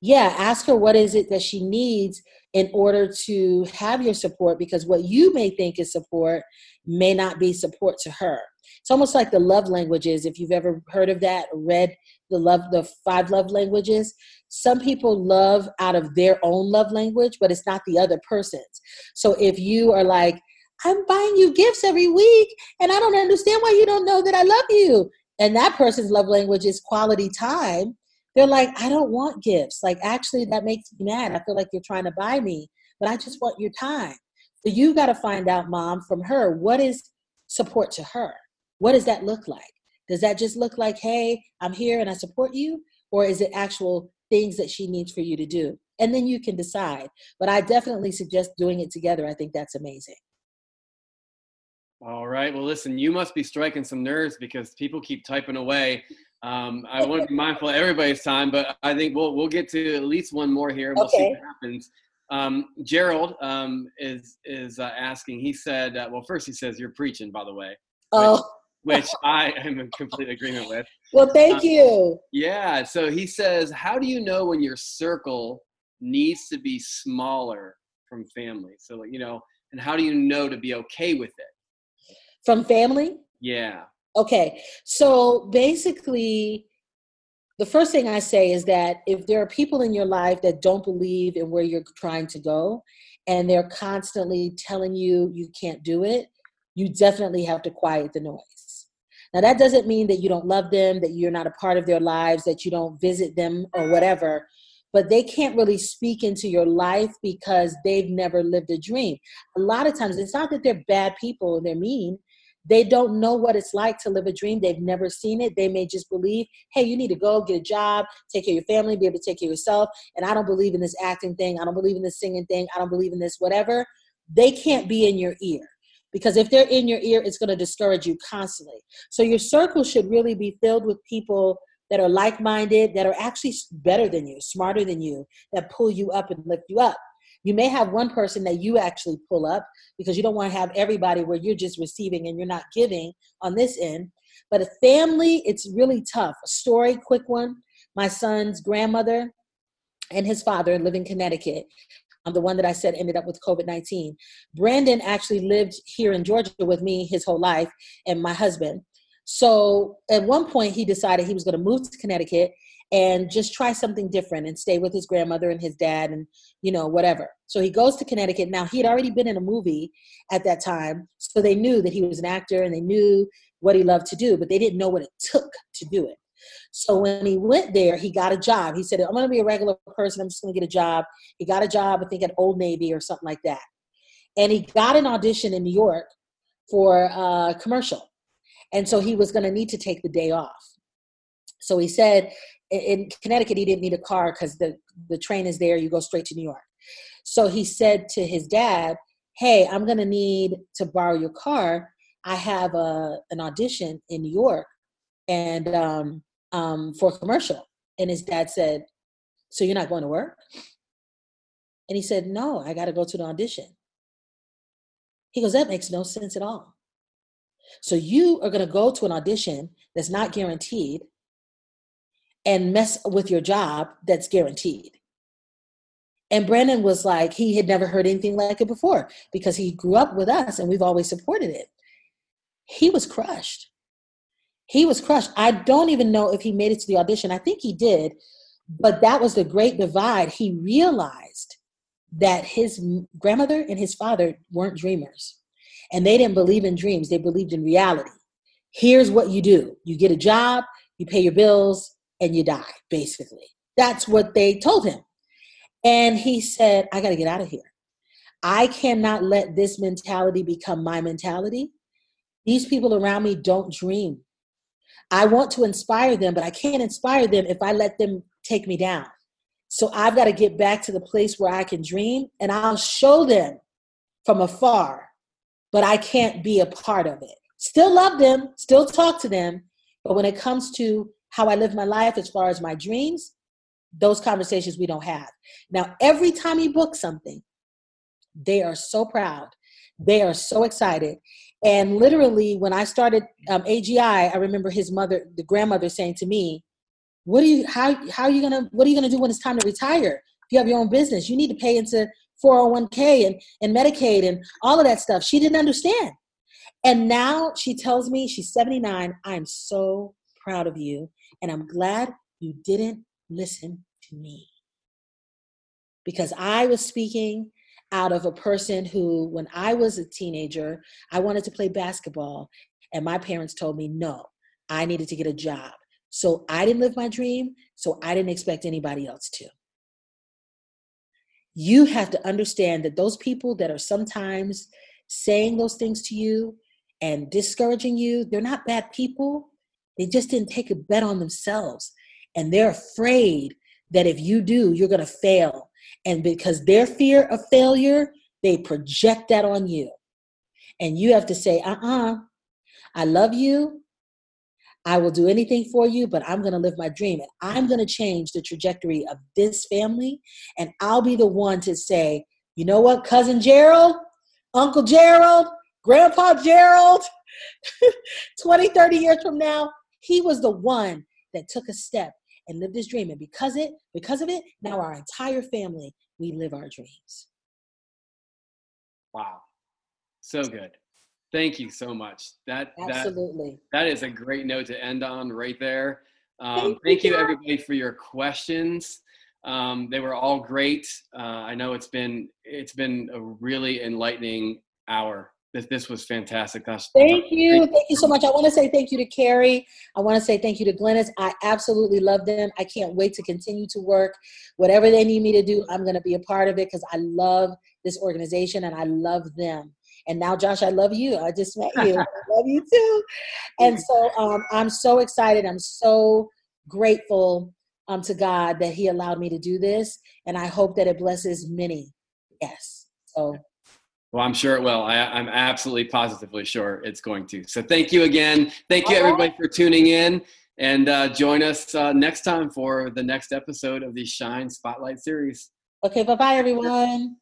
yeah, ask her what is it that she needs in order to have your support because what you may think is support may not be support to her. It's almost like the love languages. If you've ever heard of that, read the love, the five love languages. Some people love out of their own love language, but it's not the other person's. So if you are like, I'm buying you gifts every week and I don't understand why you don't know that I love you. And that person's love language is quality time they're like, I don't want gifts. Like, actually, that makes me mad. I feel like you're trying to buy me, but I just want your time. So you got to find out, mom, from her, what is support to her? What does that look like? Does that just look like, hey, I'm here and I support you? Or is it actual things that she needs for you to do? And then you can decide. But I definitely suggest doing it together. I think that's amazing. All right. Well, listen, you must be striking some nerves because people keep typing away. Um, I want to be mindful of everybody's time, but I think we'll we'll get to at least one more here, and we'll okay. see what happens. Um, Gerald um, is is uh, asking. He said, uh, "Well, first he says you're preaching, by the way." Oh. Which, which I am in complete agreement with. Well, thank uh, you. Yeah. So he says, "How do you know when your circle needs to be smaller from family? So you know, and how do you know to be okay with it?" From family. Yeah. Okay, so basically, the first thing I say is that if there are people in your life that don't believe in where you're trying to go, and they're constantly telling you you can't do it, you definitely have to quiet the noise. Now, that doesn't mean that you don't love them, that you're not a part of their lives, that you don't visit them or whatever, but they can't really speak into your life because they've never lived a dream. A lot of times, it's not that they're bad people and they're mean, they don't know what it's like to live a dream. They've never seen it. They may just believe, hey, you need to go get a job, take care of your family, be able to take care of yourself. And I don't believe in this acting thing. I don't believe in this singing thing. I don't believe in this whatever. They can't be in your ear because if they're in your ear, it's going to discourage you constantly. So your circle should really be filled with people that are like minded, that are actually better than you, smarter than you, that pull you up and lift you up. You may have one person that you actually pull up because you don't want to have everybody where you're just receiving and you're not giving on this end. But a family, it's really tough. A story, quick one. My son's grandmother and his father live in Connecticut. I'm the one that I said ended up with COVID 19. Brandon actually lived here in Georgia with me his whole life and my husband. So at one point, he decided he was going to move to Connecticut and just try something different and stay with his grandmother and his dad and you know whatever. So he goes to connecticut. Now he had already been in a movie at that time so they knew that he was an actor and they knew what he loved to do but they didn't know what it took to do it. So when he went there he got a job. He said i'm going to be a regular person. I'm just going to get a job. He got a job i think at old navy or something like that. And he got an audition in new york for a commercial. And so he was going to need to take the day off. So he said in Connecticut, he didn't need a car because the, the train is there. You go straight to New York. So he said to his dad, Hey, I'm going to need to borrow your car I have a an audition in New York, and um, um, for a commercial." And his dad said, "So you're not going to work?" And he said, "No, I got to go to the audition." He goes, "That makes no sense at all." So you are going to go to an audition that's not guaranteed and mess with your job that's guaranteed. And Brandon was like, he had never heard anything like it before because he grew up with us and we've always supported it. He was crushed. He was crushed. I don't even know if he made it to the audition. I think he did, but that was the great divide. He realized that his grandmother and his father weren't dreamers and they didn't believe in dreams, they believed in reality. Here's what you do you get a job, you pay your bills, and you die, basically. That's what they told him. And he said, I got to get out of here. I cannot let this mentality become my mentality. These people around me don't dream. I want to inspire them, but I can't inspire them if I let them take me down. So I've got to get back to the place where I can dream and I'll show them from afar, but I can't be a part of it. Still love them, still talk to them, but when it comes to how I live my life as far as my dreams, those conversations we don't have. Now, every time he books something, they are so proud. They are so excited. And literally, when I started um, AGI, I remember his mother, the grandmother, saying to me, "What are you? How how are you gonna? What are you gonna do when it's time to retire? If you have your own business, you need to pay into 401k and and Medicaid and all of that stuff." She didn't understand. And now she tells me she's 79. I'm so proud of you, and I'm glad you didn't listen to me. Because I was speaking out of a person who, when I was a teenager, I wanted to play basketball, and my parents told me no, I needed to get a job. So I didn't live my dream, so I didn't expect anybody else to. You have to understand that those people that are sometimes saying those things to you and discouraging you, they're not bad people. They just didn't take a bet on themselves. And they're afraid that if you do, you're going to fail. And because their fear of failure, they project that on you. And you have to say, uh uh-uh, uh I love you. I will do anything for you, but I'm going to live my dream. And I'm going to change the trajectory of this family. And I'll be the one to say, you know what, Cousin Gerald, Uncle Gerald, Grandpa Gerald, 20, 30 years from now, he was the one that took a step and lived his dream. And because it, because of it, now our entire family, we live our dreams. Wow. So good. Thank you so much. That absolutely that, that is a great note to end on right there. Um, thank, thank you, everybody for your questions. Um, they were all great. Uh, I know it's been it's been a really enlightening hour this, this was fantastic. That's, thank you. Thank you so much. I want to say thank you to Carrie. I want to say thank you to Glennis. I absolutely love them. I can't wait to continue to work. Whatever they need me to do, I'm going to be a part of it because I love this organization and I love them. And now, Josh, I love you. I just met you. I love you too. And so um, I'm so excited. I'm so grateful um, to God that He allowed me to do this. And I hope that it blesses many. Yes. So well, I'm sure it will. I, am absolutely positively sure it's going to. So thank you again. Thank you, everybody, for tuning in. And uh, join us uh, next time for the next episode of the Shine Spotlight series. Okay, bye bye, everyone.